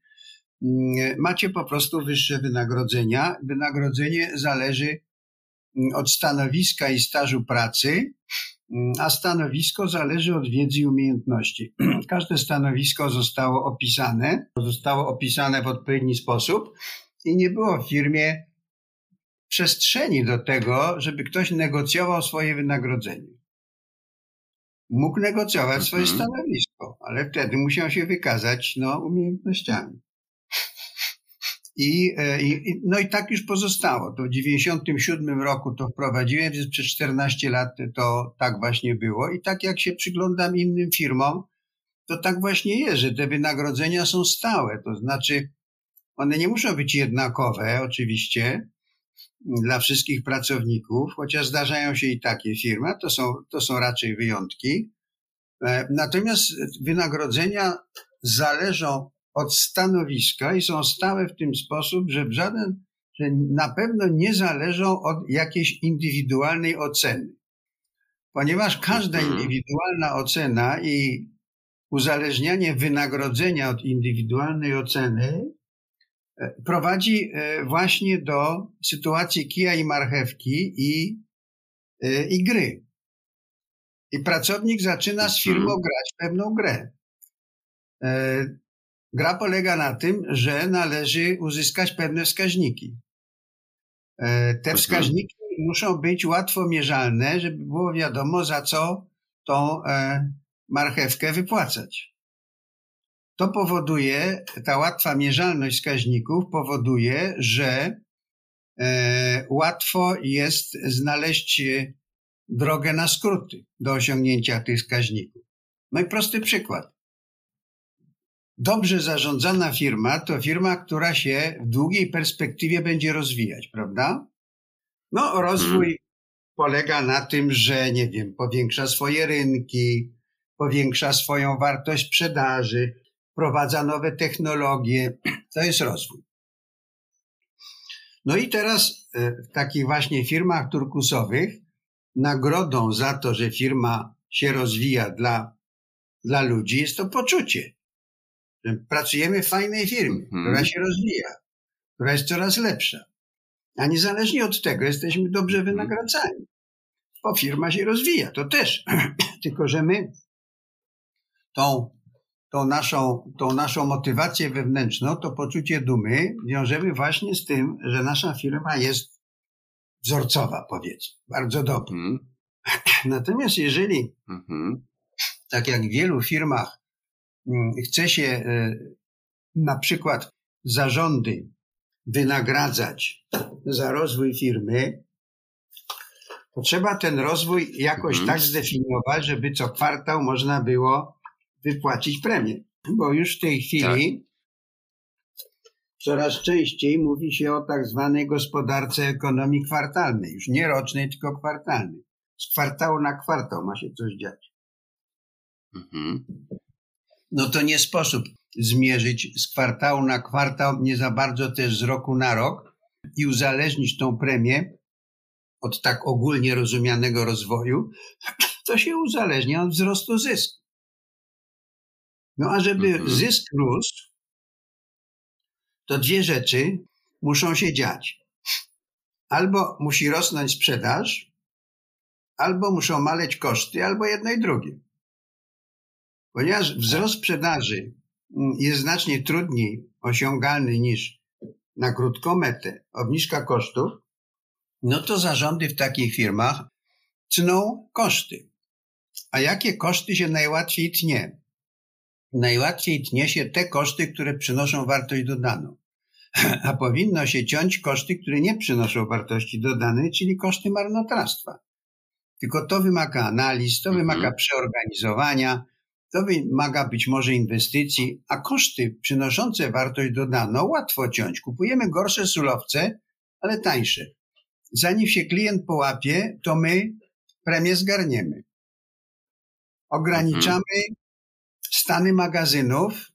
Mm, macie po prostu wyższe wynagrodzenia. Wynagrodzenie zależy mm, od stanowiska i stażu pracy, a stanowisko zależy od wiedzy i umiejętności. Każde stanowisko zostało opisane, zostało opisane w odpowiedni sposób i nie było w firmie przestrzeni do tego, żeby ktoś negocjował swoje wynagrodzenie mógł negocjować swoje mhm. stanowisko, ale wtedy musiał się wykazać no, umiejętnościami. I, e, i, no i tak już pozostało. To w 97 roku to wprowadziłem, więc przez 14 lat to tak właśnie było. I tak jak się przyglądam innym firmom, to tak właśnie jest, że te wynagrodzenia są stałe. To znaczy, one nie muszą być jednakowe, oczywiście, dla wszystkich pracowników, chociaż zdarzają się i takie firmy, to są, to są raczej wyjątki. E, natomiast wynagrodzenia zależą od stanowiska i są stałe w tym sposób, że w żaden, że na pewno nie zależą od jakiejś indywidualnej oceny. Ponieważ każda mhm. indywidualna ocena i uzależnianie wynagrodzenia od indywidualnej oceny E, prowadzi e, właśnie do sytuacji kija i marchewki i, e, i gry. I pracownik zaczyna z firmą mhm. grać pewną grę. Gra polega na tym, że należy uzyskać pewne wskaźniki. Te mhm. wskaźniki muszą być łatwo mierzalne, żeby było wiadomo, za co tą marchewkę wypłacać. To powoduje, ta łatwa mierzalność wskaźników powoduje, że e, łatwo jest znaleźć drogę na skróty do osiągnięcia tych wskaźników. No i prosty przykład. Dobrze zarządzana firma to firma, która się w długiej perspektywie będzie rozwijać, prawda? No, rozwój hmm. polega na tym, że, nie wiem, powiększa swoje rynki, powiększa swoją wartość sprzedaży, wprowadza nowe technologie. To jest rozwój. No i teraz e, w takich właśnie firmach turkusowych nagrodą za to, że firma się rozwija dla, dla ludzi, jest to poczucie. Pracujemy w fajnej firmie, hmm. która się rozwija, która jest coraz lepsza. A niezależnie od tego jesteśmy dobrze mhm. wynagradzani. Bo firma się rozwija, to też. Tylko, że my tą tą naszą, tą naszą motywację wewnętrzną, to poczucie dumy wiążemy właśnie z tym, że nasza firma jest wzorcowa, powiedzmy, bardzo dobra. Mm. Natomiast jeżeli, mm-hmm. tak jak w wielu firmach, chce się e, na przykład zarządy wynagradzać za rozwój firmy, to trzeba ten rozwój jakoś mm. tak zdefiniować, żeby co kwartał można było wypłacić premię. Bo już w tej chwili tak. coraz częściej mówi się o tak zwanej gospodarce ekonomii kwartalnej. Już nie rocznej, tylko kwartalnej. Z kwartału na kwartał ma się coś dziać. Mhm. No to nie sposób zmierzyć z kwartału na kwartał, nie za bardzo też z roku na rok i uzależnić tą premię od tak ogólnie rozumianego rozwoju, to się uzależnia od wzrostu zysku. No a żeby mhm. zysk rósł, to dwie rzeczy muszą się dziać. Albo musi rosnąć sprzedaż, albo muszą maleć koszty, albo jedno i drugie. Ponieważ wzrost sprzedaży mm, jest znacznie trudniej osiągalny niż na krótką metę, obniżka kosztów, no to zarządy w takich firmach cną koszty. A jakie koszty się najłatwiej tnie? Najłatwiej tnie się te koszty, które przynoszą wartość dodaną. A powinno się ciąć koszty, które nie przynoszą wartości dodanej, czyli koszty marnotrawstwa. Tylko to wymaga analiz, to mhm. wymaga przeorganizowania, to wymaga być może inwestycji, a koszty przynoszące wartość dodaną łatwo ciąć. Kupujemy gorsze surowce, ale tańsze. Zanim się klient połapie, to my premię zgarniemy. Ograniczamy mhm. stany magazynów,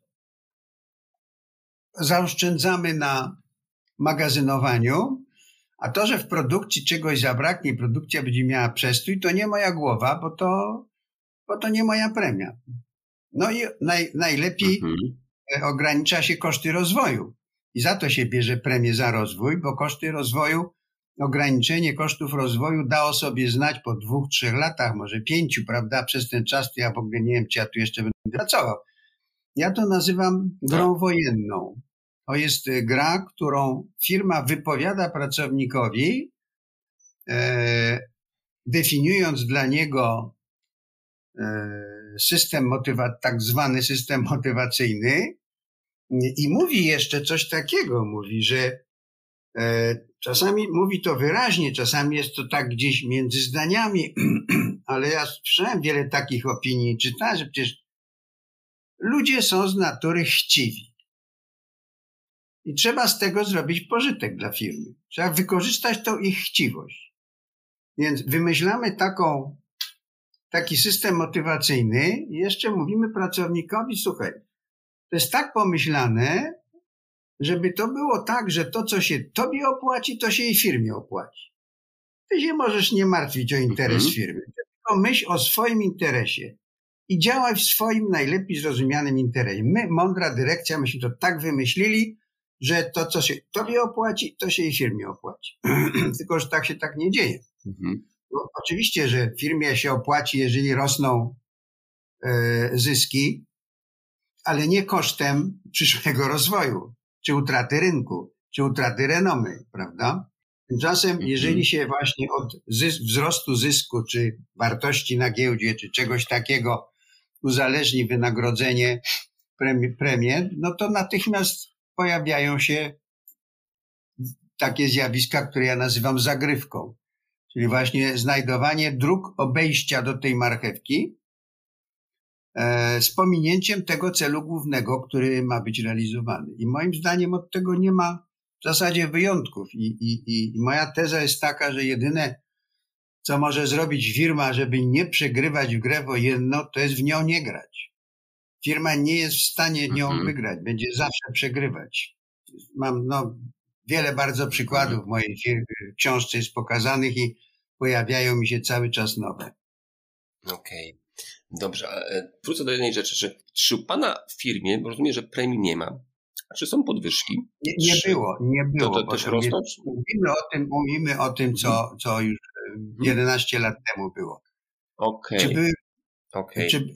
zaoszczędzamy na magazynowaniu, a to, że w produkcji czegoś zabraknie, produkcja będzie miała przestój, to nie moja głowa, bo to, bo to nie moja premia. No i naj, najlepiej mhm. E, ogranicza się koszty rozwoju. I za to się bierze premię za rozwój, bo koszty rozwoju, ograniczenie kosztów rozwoju dało sobie znać po dwóch, trzech latach, może pięciu, prawda? Przez ten czas to ja w ogóle nie wiem, czy ja tu jeszcze będę pracował. Ja to nazywam grą tak. wojenną. To jest e, gra, którą firma wypowiada pracownikowi, e, definiując dla niego e, system motywa, tak zwany system motywacyjny i mówi jeszcze coś takiego, mówi, że e, czasami mówi to wyraźnie, czasami jest to tak gdzieś między zdaniami, ale ja słyszałem wiele takich opinii, czytałem, że przecież ludzie są z natury chciwi. I trzeba z tego zrobić pożytek dla firmy. Trzeba wykorzystać tą ich chciwość. Więc wymyślamy taką taki system motywacyjny i jeszcze mówimy pracownikowi, słuchaj, to jest tak pomyślane, żeby to było tak, że to, co się tobie opłaci, to się jej firmie opłaci. Ty się możesz nie martwić o interes mhm. firmy, tylko myśl o swoim interesie i działaj w swoim najlepiej zrozumianym interesie. My, mądra dyrekcja, myśmy to tak wymyślili, że to, co się tobie opłaci, to się jej firmie opłaci. tylko, że tak się tak nie dzieje. Mhm. No, oczywiście, że firmie się opłaci, jeżeli rosną e, zyski, ale nie kosztem przyszłego rozwoju, czy utraty rynku, czy utraty renomy, prawda? Tymczasem, mhm. jeżeli się właśnie od zys wzrostu zysku, czy wartości na giełdzie, czy czegoś takiego uzależni wynagrodzenie, premie no to natychmiast pojawiają się takie zjawiska, które ja nazywam zagrywką czyli właśnie znajdowanie dróg obejścia do tej marchewki e, z pominięciem tego celu głównego, który ma być realizowany. I moim zdaniem od tego nie ma w zasadzie wyjątków. I, i, i moja teza jest taka, że jedyne, co może zrobić firma, żeby nie przegrywać w grę wojenną, to jest w nią nie grać. Firma nie jest w stanie nią mhm. wygrać, będzie zawsze przegrywać. Mam no, wiele bardzo przykładów w mojej firmie, książce jest pokazanych i pojawiają mi się cały czas nowe. Okej. Okay. Dobrze, e, wrócę do jednej rzeczy. Czy, czy u Pana w firmie, bo rozumiem, że premii nie ma, czy są podwyżki? Nie, nie było, nie było. To, to też rosną? Mówimy o tym, mówimy o tym co, mhm. co już 11 e, mhm. lat temu było. Okej. Okay. Czy były okay. czy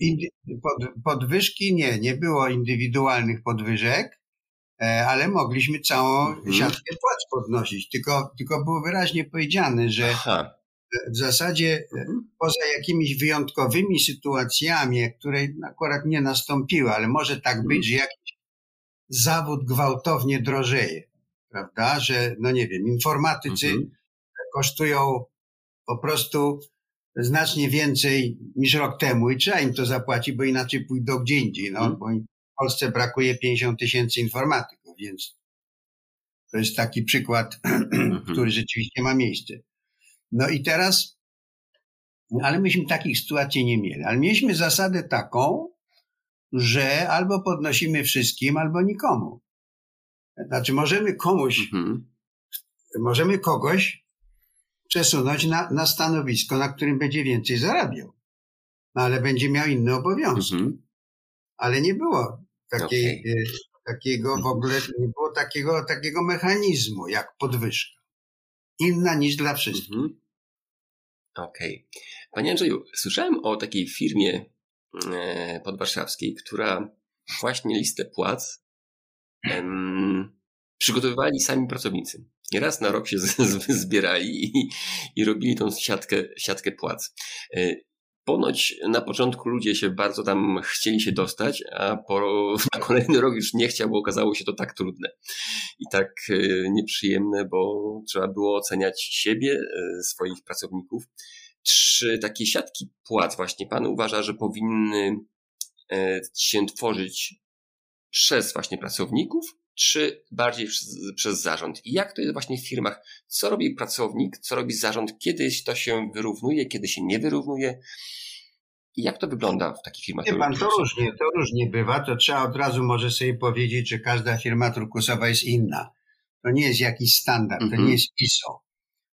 pod, podwyżki? Nie, nie było indywidualnych podwyżek, ale mogliśmy całą mhm. siatkę płac podnosić. Tylko, tylko było wyraźnie powiedziane, że Aha w zasadzie e, mhm. poza jakimiś wyjątkowymi sytuacjami, które akurat nie nastąpiły, ale może tak być, mhm. że jakiś zawód gwałtownie drożeje, prawda? Że, no nie wiem, informatycy kosztują po prostu znacznie więcej niż rok temu i trzeba im to zapłacić, bo inaczej pójdą gdzie indziej, no, bo w Polsce brakuje 50 tysięcy informatyków, więc to jest taki przykład, mhm. który rzeczywiście ma miejsce. No i teraz, ale myśmy takich sytuacji nie mieli. Ale mieliśmy zasadę taką, że albo podnosimy wszystkim, albo nikomu. Znaczy, możemy komuś, mhm. możemy kogoś przesunąć na, na stanowisko, na którym będzie więcej zarabiał. No ale będzie miał inne obowiązki. Mhm. Ale nie było takiej, okay. takiego w ogóle, nie było takiego, takiego mechanizmu jak podwyżka. Inna niż dla wszystkich. Mhm. Okej. Okay. Panie Andrzeju, słyszałem o takiej firmie e, podwarszawskiej, która właśnie listę płac em, przygotowywali sami pracownicy. Raz na rok się zbierali i, i robili tą siatkę, siatkę płac. E, ponoć na początku ludzie się bardzo tam chcieli się dostać, a po, na kolejny rok już nie chciał, bo okazało się to tak trudne i tak e, nieprzyjemne, bo trzeba było oceniać siebie, e, swoich pracowników. Czy takie siatki płac właśnie Pan uważa, że powinny się tworzyć przez właśnie pracowników, czy bardziej przez, przez, zarząd? I jak to jest właśnie w firmach? Co robi pracownik, co robi zarząd, kiedy to się wyrównuje, kiedy się nie wyrównuje? I jak to wygląda w takich firmach? Nie pan, to różnie, to różnie bywa. To trzeba od razu może sobie powiedzieć, że każda firma turkusowa jest inna. To nie jest jakiś standard, to mhm. nie jest ISO.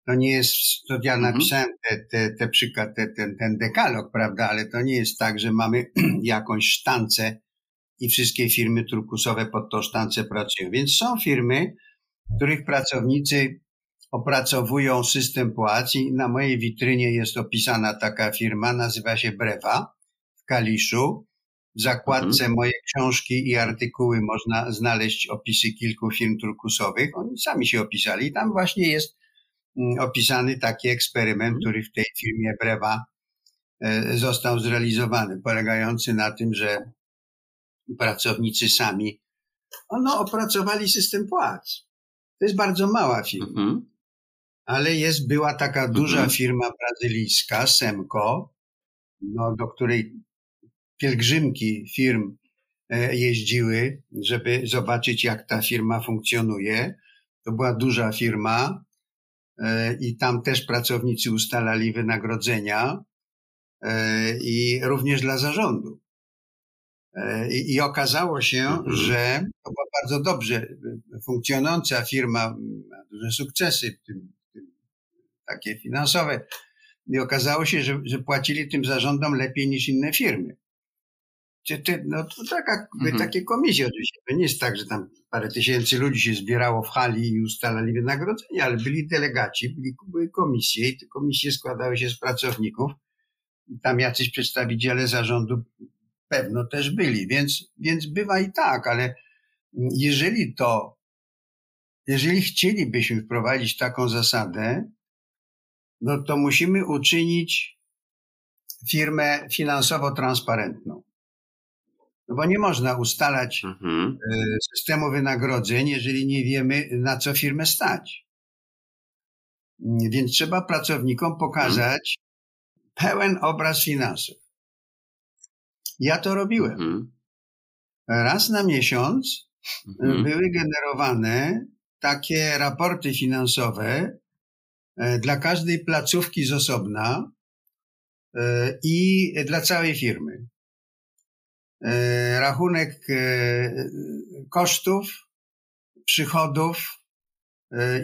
To nie jest, to ja mhm. napisałem te, te, te przykład, te, ten, ten dekalog, prawda, ale to nie jest tak, że mamy jakąś sztancę i wszystkie firmy turkusowe pod tą sztancę pracują. Więc są firmy, których pracownicy opracowują system płac i na mojej witrynie jest opisana taka firma, nazywa się Brewa w Kaliszu. W zakładce mhm. mojej książki i artykuły można znaleźć opisy kilku firm turkusowych. Oni sami się opisali. Tam właśnie jest mm, opisany taki eksperyment, mhm. który w tej firmie Brewa e, został zrealizowany, polegający na tym, że pracownicy sami no, opracowali system płac. To jest bardzo mała firma. Mhm. Ale jest, była taka duża mhm. firma brazylijska, Semco, no, do której pielgrzymki firm e, jeździły, żeby zobaczyć, jak ta firma funkcjonuje. To była duża firma e, i tam też pracownicy ustalali wynagrodzenia e, i również dla zarządu. E, I, I, okazało się, mhm. że to była bardzo dobrze funkcjonująca firma, ma duże sukcesy, w tym, w tym takie finansowe. I okazało się, że, że płacili tym zarządom lepiej niż inne firmy. Te, no to taka, mhm. takie komisje oczywiście. To nie jest tak, że tam parę tysięcy ludzi się zbierało w hali i ustalali wynagrodzenia, ale byli delegaci, byli, były komisje i te komisje składały się z pracowników. Tam jacyś przedstawiciele zarządu pewno też byli, więc, więc bywa i tak, ale jeżeli to, jeżeli chcielibyśmy wprowadzić taką zasadę, no to musimy uczynić firmę finansowo transparentną. No bo nie można ustalać mhm. E, systemu wynagrodzeń, jeżeli nie wiemy, na co firmę stać. Więc trzeba pracownikom pokazać mhm. pełen obraz finansów. Ja to robiłem. Mhm. Raz na miesiąc mhm. były generowane takie raporty finansowe e, dla każdej placówki z osobna e, i dla całej firmy. E, rachunek kosztów, przychodów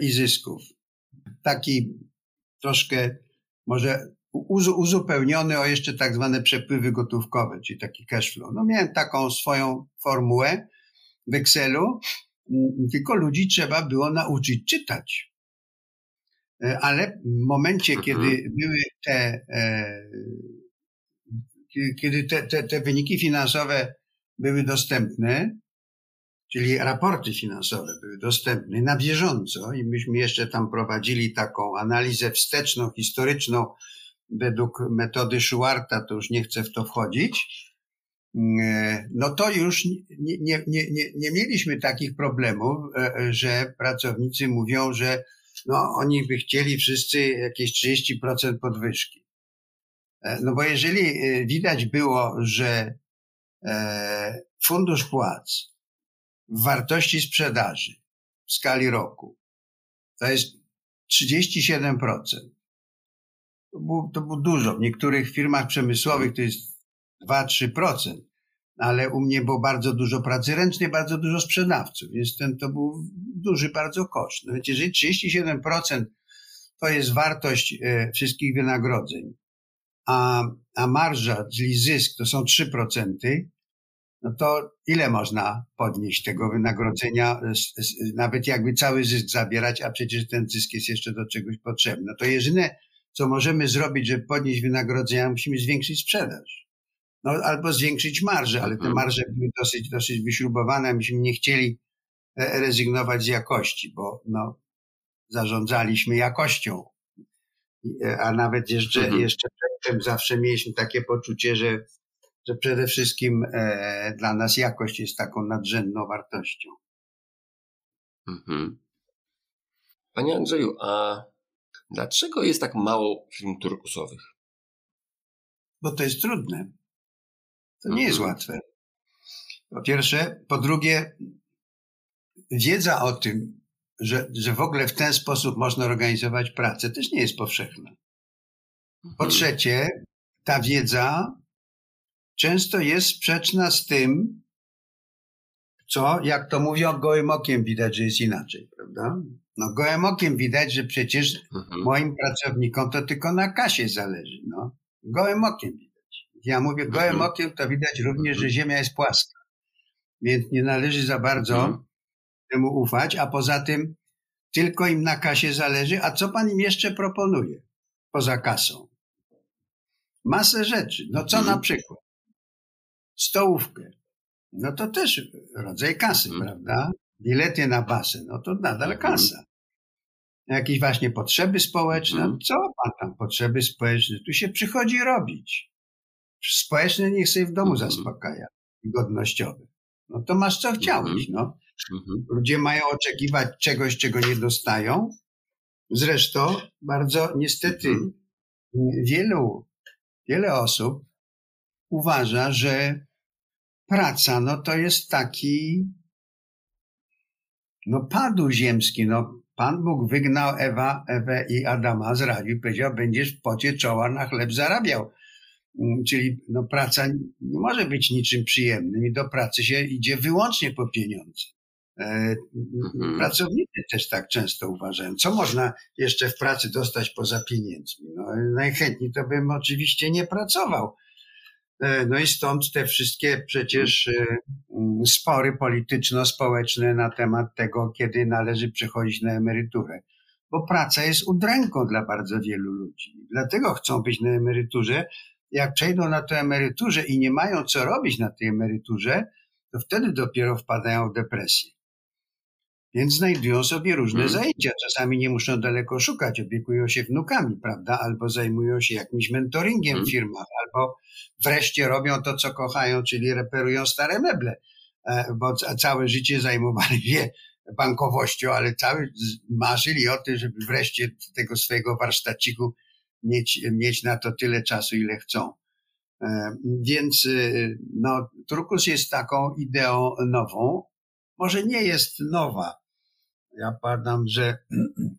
i zysków. Taki troszkę może uzupełniony o jeszcze tak zwane przepływy gotówkowe, czyli taki cash flow. No miałem taką swoją formułę w Excelu, mm, tylko ludzi trzeba było nauczyć czytać. E, ale w momencie, mhm. kiedy były te, e, kiedy te, te, te wyniki finansowe były dostępne, czyli raporty finansowe były dostępne na bieżąco i myśmy jeszcze tam prowadzili taką analizę wsteczną, historyczną według metody Schuarta, to już nie chcę w to wchodzić, mm, no to już nie, nie, nie, nie mieliśmy takich problemów, e, że pracownicy mówią, że no, oni by chcieli wszyscy jakieś 30% podwyżki. E, no bo jeżeli e, widać było, że fundusz płac w wartości sprzedaży w skali roku to jest 37%, to było, to było dużo. W niektórych firmach przemysłowych to jest 2-3%, ale u mnie było bardzo dużo pracy ręcznej, bardzo dużo sprzedawców, więc ten to był duży bardzo koszt. Więc jeżeli 37% to jest wartość e, wszystkich wynagrodzeń, a, a marża, czyli zysk to są 3%, no to ile można podnieść tego wynagrodzenia, nawet jakby cały zysk zabierać, a przecież ten zysk jest jeszcze do czegoś potrzebny. No to jedyne, co możemy zrobić, żeby podnieść wynagrodzenia, musimy zwiększyć sprzedaż. No, albo zwiększyć marże, ale te mhm. marże były dosyć, dosyć wyśrubowane. Myśmy nie chcieli rezygnować z jakości, bo no, zarządzaliśmy jakością. A nawet jeszcze, mhm. jeszcze przedtem zawsze mieliśmy takie poczucie, że, że przede wszystkim e, dla nas jakość jest taką nadrzędną wartością. Mhm. Panie Andrzeju, a dlaczego jest tak mało film turkusowych? Bo to jest trudne. To nie jest mhm. łatwe. Po pierwsze. Po drugie, wiedza o tym, że, że w ogóle w ten sposób można organizować pracę, też nie jest powszechna. Po mhm. trzecie, ta wiedza często jest sprzeczna z tym, co, jak to mówią, gołym okiem widać, że jest inaczej, prawda? No, gołym okiem widać, że przecież mhm. moim pracownikom to tylko na kasie zależy, no. Gołym okiem widać. Ja mówię, gołym mhm. okiem to widać również, że Ziemia jest płaska. Więc nie należy za bardzo temu ufać, a poza tym tylko im na kasie zależy. A co pan im jeszcze proponuje poza kasą? Masę rzeczy. No co na przykład? Stołówkę. No to też rodzaj kasy, mhm. prawda? Bilety na basen, no to nadal mhm. kasa. Jakieś właśnie potrzeby społeczne. Mhm. Co pan tam potrzeby społeczne? Tu się przychodzi robić. Społeczne niech sobie w domu zaspokaja. Godnościowe. No to masz co chciałeś, no. Mhm. Ludzie mają oczekiwać czegoś, czego nie dostają. Zresztą bardzo niestety mhm. wielu, wiele osób uważa, że praca no to jest taki no padu ziemski. No, Pan Bóg wygnał Ewa, Ewę i Adama z raju i powiedział, będziesz w pocie czoła na chleb zarabiał. Mm, czyli no, praca nie może być niczym przyjemnym i do pracy się idzie wyłącznie po pieniądze. E, mhm. Pracownicy też tak często uważają. Co można jeszcze w pracy dostać poza pieniędzmi? No, najchętniej to bym oczywiście nie pracował. E, no i stąd te wszystkie przecież e, mm, spory polityczno-społeczne na temat tego, kiedy należy przechodzić na emeryturę. Bo praca jest udręką dla bardzo wielu ludzi. Dlatego chcą być na emeryturze. Jak przejdą na tę emeryturę i nie mają co robić na tej emeryturze, to wtedy dopiero wpadają w depresję. Więc znajdują sobie różne hmm. zajęcia. Czasami nie muszą daleko szukać, opiekują się wnukami, prawda? Albo zajmują się jakimś mentoringiem hmm. w firmach, albo wreszcie robią to, co kochają, czyli reperują stare meble, e, bo całe życie zajmowali się bankowością, ale cały marzyli o tym, żeby wreszcie tego swojego warsztaciku mieć, mieć na to tyle czasu, ile chcą. E, więc e, no, Turkus jest taką ideą nową. Może nie jest nowa, ja padam, że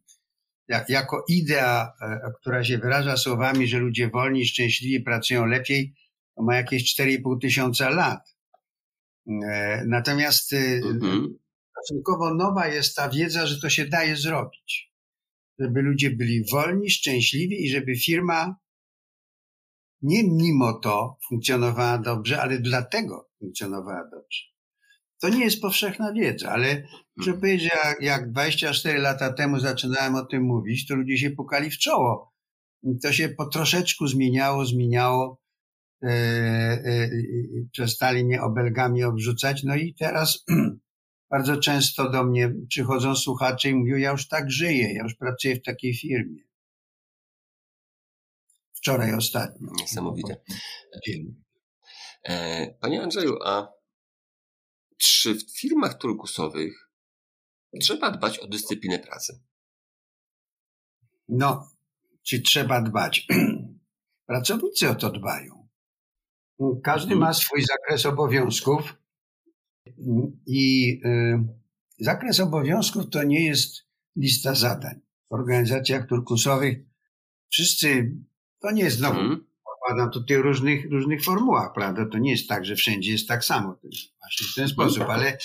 jak, jako idea, e, która się wyraża słowami, że ludzie wolni, szczęśliwi pracują lepiej, to ma jakieś 4,5 tysiąca lat. E, natomiast e, mhm. stosunkowo nowa jest ta wiedza, że to się daje zrobić. Żeby ludzie byli wolni, szczęśliwi i żeby firma nie mimo to funkcjonowała dobrze, ale dlatego funkcjonowała dobrze. To nie jest powszechna wiedza, ale muszę hmm. powiedzieć, jak, jak 24 lata temu zaczynałem o tym mówić, to ludzie się pukali w czoło. To się po troszeczku zmieniało, zmieniało. E, e, przestali mnie obelgami obrzucać. No i teraz bardzo często do mnie przychodzą słuchacze i mówią, ja już tak żyję, ja już pracuję w takiej firmie. Wczoraj ostatnio. Niesamowite. E, panie Andrzeju, a czy w firmach turkusowych trzeba dbać o dyscyplinę pracy? No, czy trzeba dbać? Pracownicy o to dbają. Każdy ma swój zakres obowiązków i y, zakres obowiązków to nie jest lista zadań. W organizacjach turkusowych wszyscy, to nie jest znowu układam to tych różnych, różnych formułach, prawda? To nie jest tak, że wszędzie jest tak samo. Właśnie w ten sposób, ale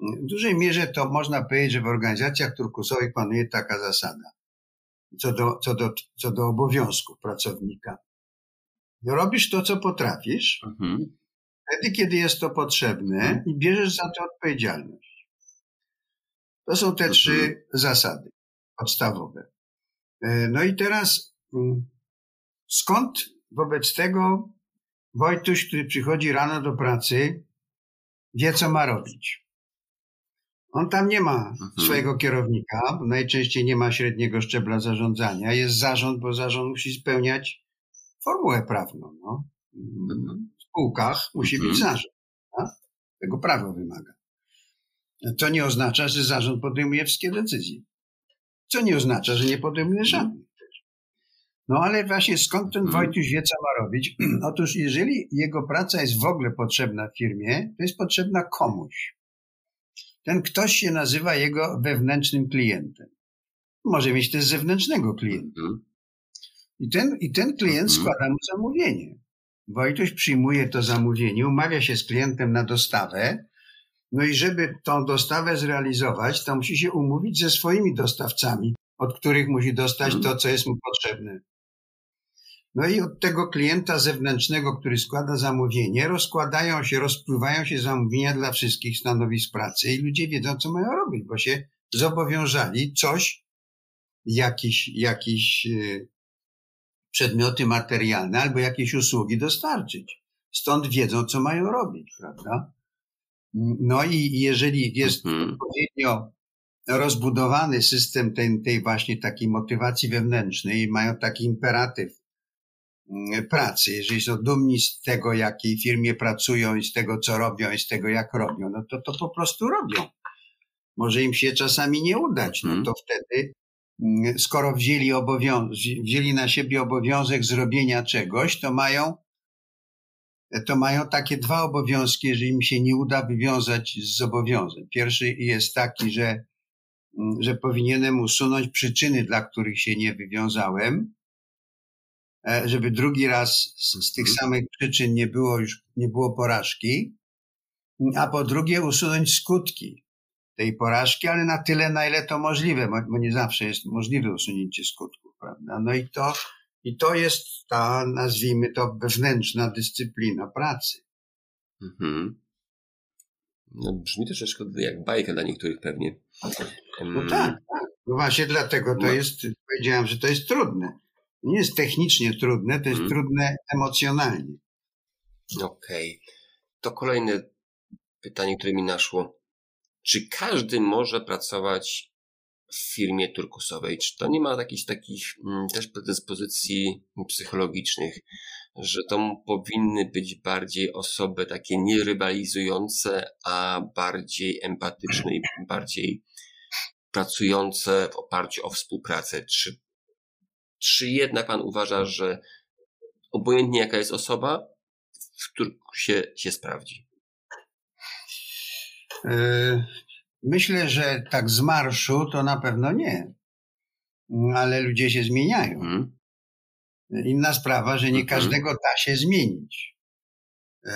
w dużej mierze to można powiedzieć, że w organizacjach turkusowych panuje taka zasada co do, co do, co do obowiązków pracownika. Robisz to, co potrafisz, mhm. wtedy, kiedy jest to potrzebne mhm. i bierzesz za to odpowiedzialność. To są te mhm. trzy zasady podstawowe. E, no i teraz mm, skąd Wobec tego Wojtuś, który przychodzi rano do pracy, wie, co ma robić. On tam nie ma mhm. swojego kierownika, najczęściej nie ma średniego szczebla zarządzania. Jest zarząd, bo zarząd musi spełniać formułę prawną. No. Mhm. W spółkach musi być mhm. zarząd. Tak? Tego prawo wymaga. To nie oznacza, że zarząd podejmuje wszystkie decyzje. Co nie oznacza, że nie podejmuje żadnych. No ale właśnie skąd ten Wojtuś wie, co ma robić? Otóż jeżeli jego praca jest w ogóle potrzebna firmie, to jest potrzebna komuś. Ten ktoś się nazywa jego wewnętrznym klientem. Może mieć też zewnętrznego klienta. Mhm. I ten, i ten klient mhm. składa mu zamówienie. Wojtuś przyjmuje to zamówienie, umawia się z klientem na dostawę, no i żeby tą dostawę zrealizować, to musi się umówić ze swoimi dostawcami, od których musi dostać mhm. to, co jest mu potrzebne. No i od tego klienta zewnętrznego, który składa zamówienie, rozkładają się, rozpływają się zamówienia dla wszystkich stanowisk pracy i ludzie wiedzą, co mają robić, bo się zobowiązali coś, jakiś, jakiś yy, przedmioty materialne albo jakieś usługi dostarczyć. Stąd wiedzą, co mają robić, prawda? No i jeżeli jest mhm. odpowiednio rozbudowany system tej, tej właśnie takiej motywacji wewnętrznej, mają taki imperatyw pracy, jeżeli są dumni z tego, jakiej firmie pracują i z tego, co robią i z tego, jak robią, no to to po prostu robią. Może im się czasami nie udać, no mhm. to wtedy, mm, skoro wzięli, obowiąz- wzięli na siebie obowiązek zrobienia czegoś, to mają to mają takie dwa obowiązki, jeżeli mi się nie uda wywiązać z zobowiązań. Pierwszy jest taki, że, mm, że powinienem usunąć przyczyny, dla których się nie wywiązałem, żeby drugi raz z, z tych mhm. samych przyczyn nie było już, nie było porażki, a po drugie usunąć skutki tej porażki, ale na tyle, na ile to możliwe, bo nie zawsze jest możliwe usunięcie skutków, prawda? No i to, i to jest ta, nazwijmy to, wewnętrzna dyscyplina pracy. Mhm. No, brzmi troszeczkę jak bajka dla niektórych pewnie. No tak, tak. No właśnie dlatego to no. jest, powiedziałem, że to jest trudne. Nie jest technicznie trudne, to jest hmm. trudne emocjonalnie. Okej. Okay. To kolejne pytanie, które mi naszło. Czy każdy może pracować w firmie turkusowej? Czy to nie ma jakichś takich mm, też predyspozycji psychologicznych, że to powinny być bardziej osoby takie nierywalizujące, a bardziej empatyczne i bardziej pracujące w oparciu o współpracę? Czy, czy jednak pan uważa, że obojętnie jaka jest osoba, w turkusie się sprawdzi? E, Myślę, że tak z marszu to na pewno nie. Ale ludzie się zmieniają. Hmm. Inna sprawa, że nie hmm. każdego da się zmienić.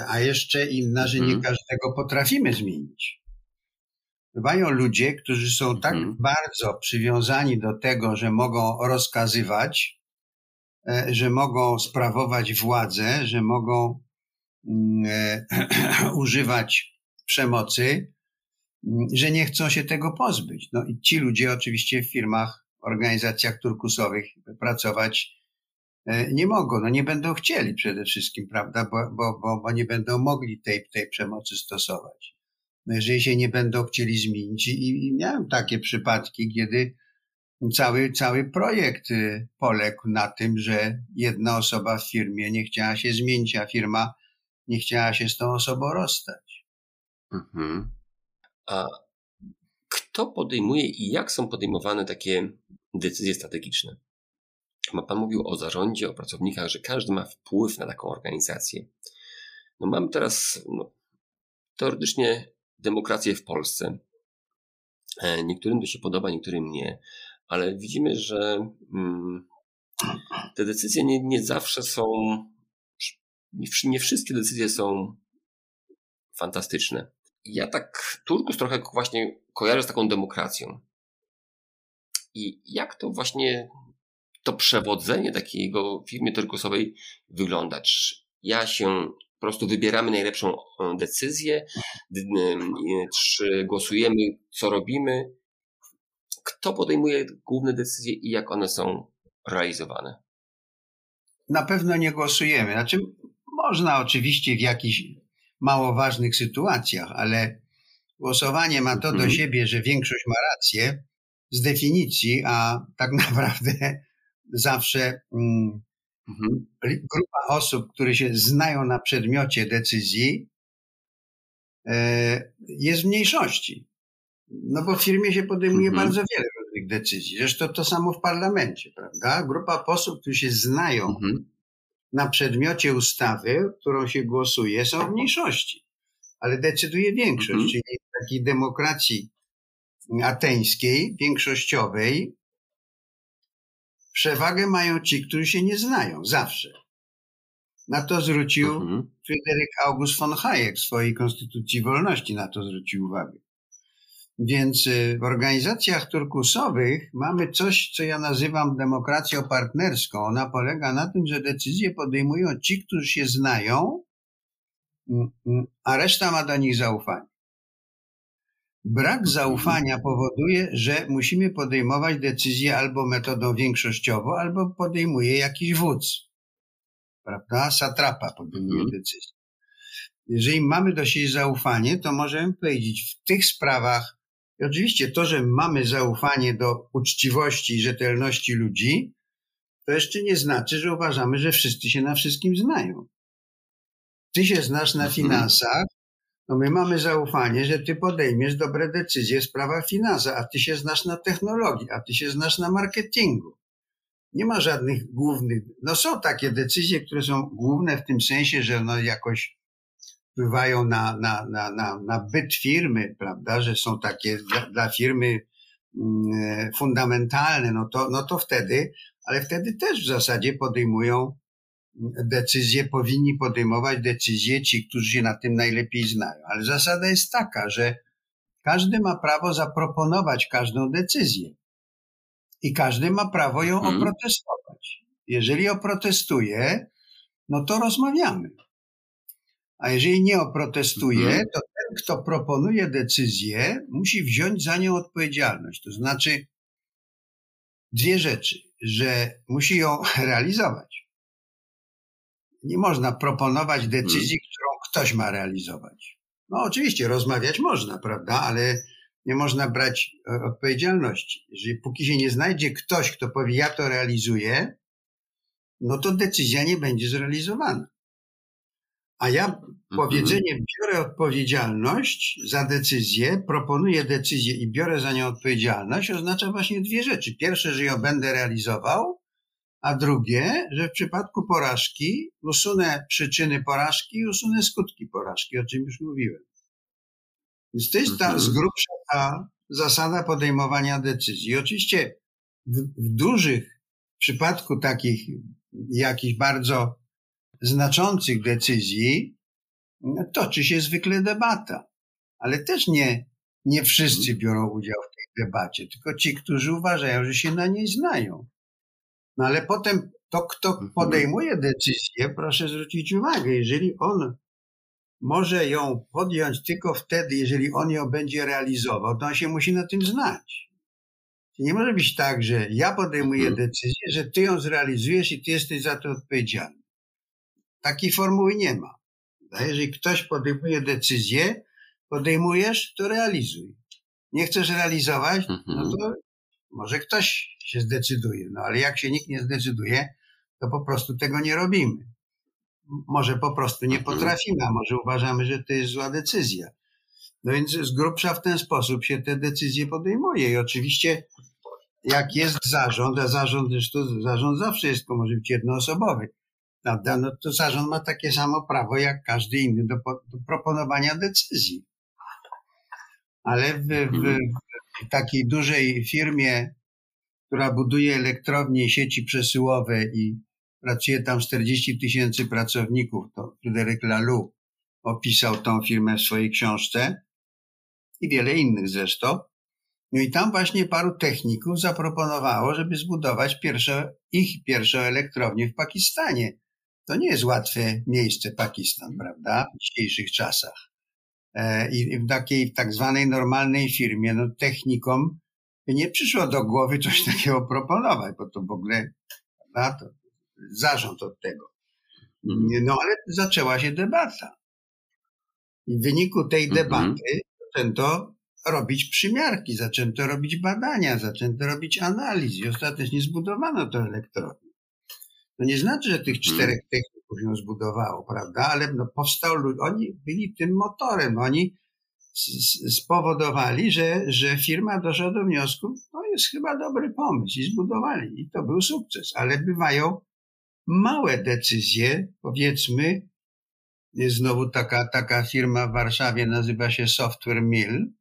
A jeszcze inna, że nie hmm. każdego potrafimy zmienić. Bywają ludzie, którzy są tak mhm. bardzo przywiązani do tego, że mogą rozkazywać, e, że mogą sprawować władzę, że mogą mm, e, używać przemocy, że nie chcą się tego pozbyć. No i ci ludzie oczywiście w firmach, organizacjach turkusowych pracować e, nie mogą, no nie będą chcieli przede wszystkim, prawda, bo, bo, bo, bo nie będą mogli tej, tej przemocy stosować. Jeżeli się nie będą chcieli zmienić i, i miałem takie przypadki, kiedy cały, cały projekt y, poległ na tym, że jedna osoba w firmie nie chciała się zmienić, a firma nie chciała się z tą osobą rozstać. Mhm. A kto podejmuje i jak są podejmowane takie decyzje strategiczne? Pan mówił o zarządzie, o pracownikach, że każdy ma wpływ na taką organizację. No mamy teraz no, teoretycznie demokrację w Polsce. E, niektórym to się podoba, niektórym nie, ale widzimy, że mm, te decyzje nie, nie zawsze są, nie, wszystkie decyzje są fantastyczne ja tak Turkus trochę właśnie kojarzę z taką demokracją. I jak to właśnie to przewodzenie takiego firmy turkusowej wygląda? Czy ja się po prostu wybieramy najlepszą e, decyzję, czy głosujemy, co robimy? Kto podejmuje główne decyzje i jak one są realizowane? Na pewno nie głosujemy. Znaczy, można oczywiście w jakiś mało ważnych sytuacjach, ale Głosowanie ma to do Mhm. siebie, że większość ma rację z definicji, a tak naprawdę zawsze mm, Mhm. grupa osób, które się znają na przedmiocie decyzji, e, jest w mniejszości. No bo w firmie się podejmuje Mhm. bardzo wiele różnych decyzji. Zresztą to samo w parlamencie, prawda? Grupa posłów, którzy się znają Mhm. na przedmiocie ustawy, którą się głosuje, są w mniejszości. Ale decyduje większość, Mhm. czyli w takiej demokracji ateńskiej, większościowej, przewagę mają ci, którzy się nie znają, zawsze. Na to zwrócił Mhm. Fryderyk August von Hayek w swojej Konstytucji Wolności, na to zwrócił uwagę. Więc y, w organizacjach turkusowych mamy coś, co ja nazywam demokracją partnerską. Ona polega na tym, że decyzje podejmują ci, którzy się znają, mm, mm, a reszta ma do nich zaufanie. Brak zaufania powoduje, że musimy podejmować decyzje albo metodą większościową, albo podejmuje jakiś wódz. Prawda? Satrapa podejmuje Mhm. decyzje. Jeżeli mamy do siebie zaufanie, to możemy powiedzieć w tych sprawach, i oczywiście to, że mamy zaufanie do uczciwości i rzetelności ludzi, to jeszcze nie znaczy, że uważamy, że wszyscy się na wszystkim znają. Ty się znasz na Mhm. finansach, no my mamy zaufanie, że ty podejmiesz dobre decyzje w sprawach finansów, a ty się znasz na technologii, a ty się znasz na marketingu. Nie ma żadnych głównych, no są takie decyzje, które są główne w tym sensie, że no jakoś wpływają na, na, na, na, na byt firmy, prawda, że są takie dla, dla firmy mm, fundamentalne, no to, no to wtedy, ale wtedy też w zasadzie podejmują decyzje, powinni podejmować decyzje ci, którzy się na tym najlepiej znają. Ale zasada jest taka, że każdy ma prawo zaproponować każdą decyzję i każdy ma prawo ją Mhm. oprotestować. Jeżeli oprotestuje, no to rozmawiamy. A jeżeli nie oprotestuje, Mhm. to ten, kto proponuje decyzję, musi wziąć za nią odpowiedzialność. To znaczy dwie rzeczy, że musi ją realizować. Nie można proponować decyzji, którą ktoś ma realizować. No oczywiście rozmawiać można, prawda, ale nie można brać e, odpowiedzialności. Jeżeli póki się nie znajdzie ktoś, kto powie, ja to realizuję, no to decyzja nie będzie zrealizowana. A ja Mhm. powiedzenie biorę odpowiedzialność za decyzję, proponuję decyzję i biorę za nią odpowiedzialność, oznacza właśnie dwie rzeczy. Pierwsze, że ją będę realizował, a drugie, że w przypadku porażki usunę przyczyny porażki i usunę skutki porażki, o czym już mówiłem. Więc to jest ta Mhm. z grubsza ta zasada podejmowania decyzji. Oczywiście w, w dużych, w przypadku takich jakichś bardzo znaczących decyzji no, toczy się zwykle debata. Ale też nie, nie wszyscy biorą udział w tej debacie, tylko ci, którzy uważają, że się na niej znają. No ale potem to, kto Mhm. podejmuje decyzję, proszę zwrócić uwagę, jeżeli on może ją podjąć tylko wtedy, jeżeli on ją będzie realizował, to on się musi na tym znać. Nie może być tak, że ja podejmuję Mhm. decyzję, że ty ją zrealizujesz i ty jesteś za to odpowiedzialny. Takiej formuły nie ma. Jeżeli ktoś podejmuje decyzję, podejmujesz, to realizuj. Nie chcesz realizować, no Mhm. to może ktoś się zdecyduje. No ale jak się nikt nie zdecyduje, to po prostu tego nie robimy. Może po prostu nie Mhm. potrafimy, a może uważamy, że to jest zła decyzja. No więc z grubsza w ten sposób się te decyzje podejmuje. I oczywiście jak jest zarząd, a zarząd zresztą zarząd zawsze jest, tylko może być jednoosobowy, prawda? No to zarząd ma takie samo prawo jak każdy inny do, do proponowania decyzji. Ale w, w, w takiej dużej firmie, która buduje elektrownie sieci przesyłowe i pracuje tam 40 tysięcy pracowników, to Fryderyk Laloux opisał tą firmę w swojej książce i wiele innych zresztą. No i tam właśnie paru techników zaproponowało, żeby zbudować pierwsze, ich pierwszą elektrownię w Pakistanie. To nie jest łatwe miejsce Pakistan, prawda? W dzisiejszych czasach. E, I w takiej w tak zwanej normalnej firmie, no technikom nie przyszło do głowy coś takiego proponować, bo to w ogóle, prawda, to zarząd od tego. Mhm. No ale zaczęła się debata. I w wyniku tej Mhm. debaty zaczęto robić przymiarki, zaczęto robić badania, zaczęto robić analiz i ostatecznie zbudowano to elektrownię. To nie znaczy, że tych czterech hmm. Ją zbudowało, prawda? Ale no powstał, oni byli tym motorem, oni spowodowali, że, że firma doszła do wniosku, to jest chyba dobry pomysł i zbudowali. I to był sukces, ale bywają małe decyzje, powiedzmy, znowu taka, taka firma w Warszawie, nazywa się Software Mill,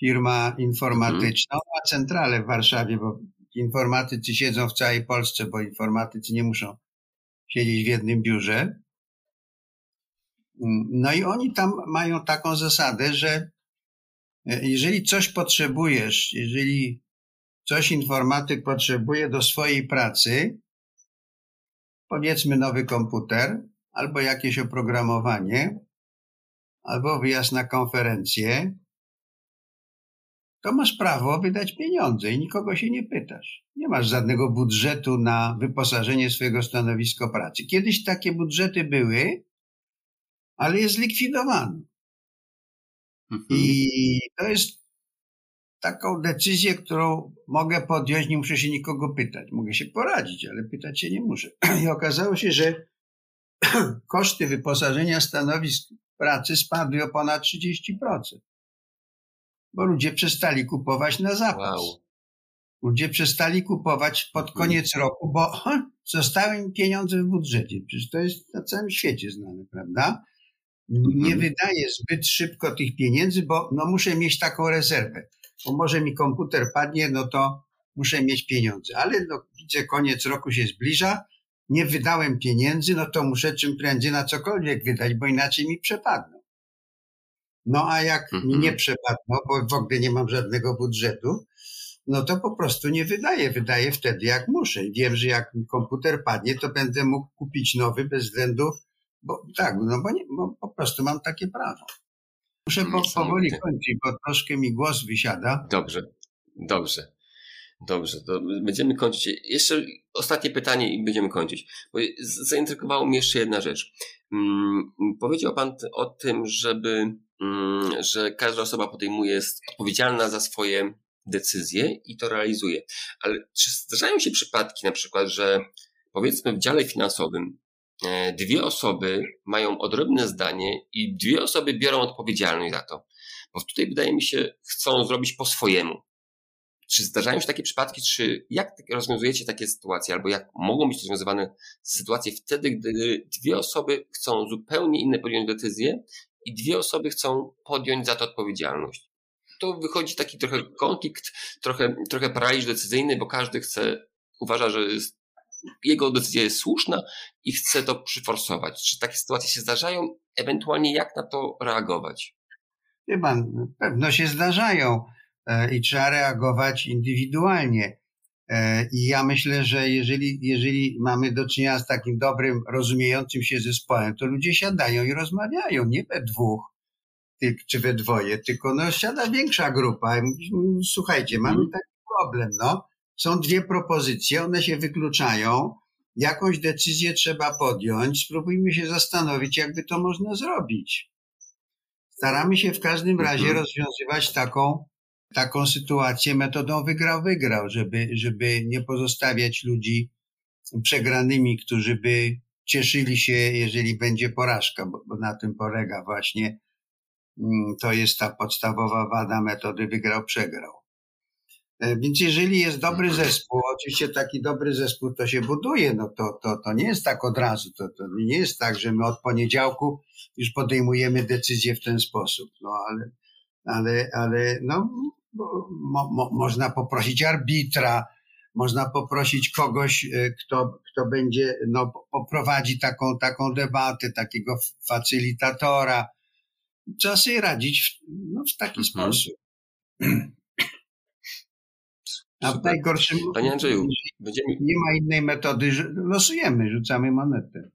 firma informatyczna, mhm. ma centralę w Warszawie, bo informatycy siedzą w całej Polsce, bo informatycy nie muszą siedzieć w jednym biurze. No i oni tam mają taką zasadę, że e, jeżeli coś potrzebujesz, jeżeli coś informatyk potrzebuje do swojej pracy, powiedzmy nowy komputer, albo jakieś oprogramowanie, albo wyjazd na konferencję, to masz prawo wydać pieniądze i nikogo się nie pytasz. Nie masz żadnego budżetu na wyposażenie swojego stanowiska pracy. Kiedyś takie budżety były, ale je zlikwidowano. Mhm. I to jest taką decyzję, którą mogę podjąć, nie muszę się nikogo pytać. Mogę się poradzić, ale pytać się nie muszę. I okazało się, że koszty wyposażenia stanowisk pracy spadły o ponad 30%. Bo ludzie przestali kupować na zapas. Wow. Ludzie przestali kupować pod mhm. koniec roku, bo zostały im pieniądze w budżecie. Przecież to jest na całym świecie znane, prawda? Nie mhm. wydaję zbyt szybko tych pieniędzy, bo no muszę mieć taką rezerwę. Bo może mi komputer padnie, no to muszę mieć pieniądze. Ale no, widzę, koniec roku się zbliża, nie wydałem pieniędzy, no to muszę czym prędzej na cokolwiek wydać, bo inaczej mi przepadną. No a jak mi nie mhm. przepadną, bo w ogóle nie mam żadnego budżetu, no to po prostu nie wydaję. Wydaję wtedy, jak muszę. I wiem, że jak mi komputer padnie, to będę mógł kupić nowy bez względu, bo tak, no bo, nie, bo po prostu mam takie prawo. Muszę po, powoli kończyć, bo troszkę mi głos wysiada. Dobrze, dobrze. Dobrze, to będziemy kończyć. Jeszcze ostatnie pytanie i będziemy kończyć. Bo zaintrygowało mnie jeszcze jedna rzecz. Hmm, powiedział Pan o tym, żeby, że każda osoba podejmuje, jest odpowiedzialna za swoje decyzje i to realizuje. Ale czy zdarzają się przypadki na przykład, że powiedzmy w dziale finansowym e, dwie osoby mają odrębne zdanie i dwie osoby biorą odpowiedzialność za to? Bo tutaj wydaje mi się, chcą zrobić po swojemu. Czy zdarzają się takie przypadki, czy jak rozwiązujecie takie sytuacje, albo jak mogą być rozwiązywane sytuacje wtedy, gdy dwie osoby chcą zupełnie inne podjąć decyzje i dwie osoby chcą podjąć za to odpowiedzialność? To wychodzi taki trochę konflikt, trochę, trochę paraliż decyzyjny, bo każdy chce, uważa, że jest, jego decyzja jest słuszna i chce to przyforsować. Czy takie sytuacje się zdarzają? Ewentualnie jak na to reagować? Pan, pewno się zdarzają. E, i trzeba reagować indywidualnie. E, I ja myślę, że jeżeli, jeżeli mamy do czynienia z takim dobrym, rozumiejącym się zespołem, to ludzie siadają i rozmawiają, nie we dwóch czy we dwoje, tylko no, siada większa grupa i mówi, słuchajcie, mamy mhm. taki problem, no. Są dwie propozycje, one się wykluczają, jakąś decyzję trzeba podjąć, spróbujmy się zastanowić, jakby to można zrobić. Staramy się w każdym razie mhm. rozwiązywać taką taką sytuację metodą wygrał-wygrał, żeby, żeby nie pozostawiać ludzi przegranymi, którzy by cieszyli się, jeżeli będzie porażka, bo, bo na tym polega właśnie, mm, to jest ta podstawowa wada metody wygrał-przegrał. E, więc jeżeli jest dobry zespół, oczywiście taki dobry zespół to się buduje, no to, to, to nie jest tak od razu, to, to nie jest tak, że my od poniedziałku już podejmujemy decyzję w ten sposób, no ale, ale, ale no, mo, mo, można poprosić arbitra, można poprosić kogoś, e, kto, kto będzie, no, poprowadzi taką, taką debatę, takiego facylitatora. Trzeba sobie radzić w, no, w taki mhm. sposób. A w najgorszym Panie Andrzeju, będziemy... nie ma innej metody, losujemy, rzucamy monetę.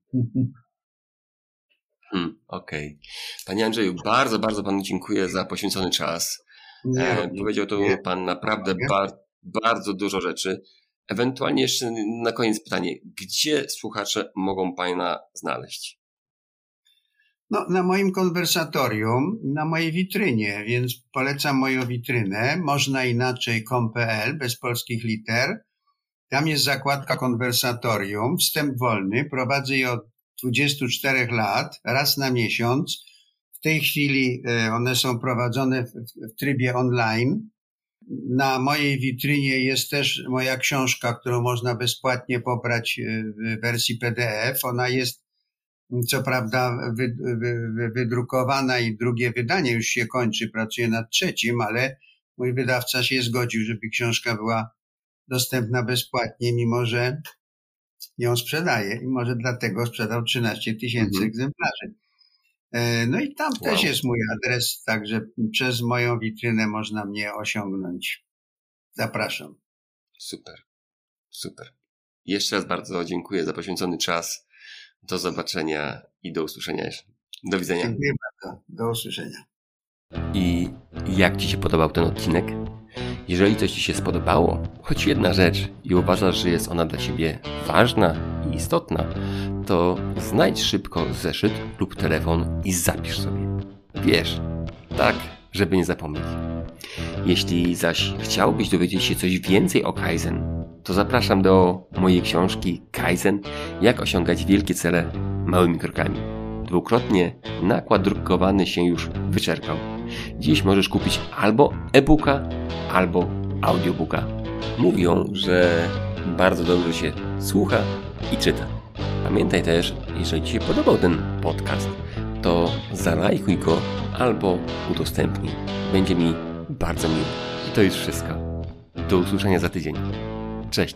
Hmm, Okej. Okay. Panie Andrzeju, bardzo, bardzo Panu dziękuję za poświęcony czas. Nie, e, powiedział tu nie, Pan naprawdę bar, bardzo dużo rzeczy. Ewentualnie jeszcze na koniec pytanie, gdzie słuchacze mogą Pana znaleźć? No, na moim konwersatorium, na mojej witrynie, więc polecam moją witrynę. Można inaczej com.pl bez polskich liter. Tam jest zakładka konwersatorium, wstęp wolny. Prowadzę je od 24 lat, raz na miesiąc. W tej chwili e, one są prowadzone w, trybie online. Na mojej witrynie jest też moja książka, którą można bezpłatnie pobrać e, w wersji PDF. Ona jest co prawda wy, wy, wydrukowana i drugie wydanie już się kończy, pracuję nad trzecim, ale mój wydawca się zgodził, żeby książka była dostępna bezpłatnie, mimo że ją sprzedaje i może dlatego sprzedał 13 tysięcy mhm. egzemplarzy. E, no i tam wow. też jest mój adres, także przez moją witrynę można mnie osiągnąć. Zapraszam. Super, super. Jeszcze raz bardzo dziękuję za poświęcony czas. Do zobaczenia i do usłyszenia. Do widzenia. Dziękuję bardzo. Do usłyszenia. I jak Ci się podobał ten odcinek? Jeżeli coś Ci się spodobało, choć jedna rzecz i uważasz, że jest ona dla Ciebie ważna istotna, to znajdź szybko zeszyt lub telefon i zapisz sobie. Wiesz, tak, żeby nie zapomnieć. Jeśli zaś chciałbyś dowiedzieć się coś więcej o Kaizen, to zapraszam do mojej książki Kaizen Jak osiągać wielkie cele małymi krokami. Dwukrotnie nakład drukowany się już wyczerpał. Dziś możesz kupić albo e-booka, albo audiobooka. Mówią, że bardzo dobrze się słucha i czyta. Pamiętaj też, jeżeli Ci się podobał ten podcast, to zalajkuj go albo udostępnij. Będzie mi bardzo miło. I to już wszystko. Do usłyszenia za tydzień. Cześć.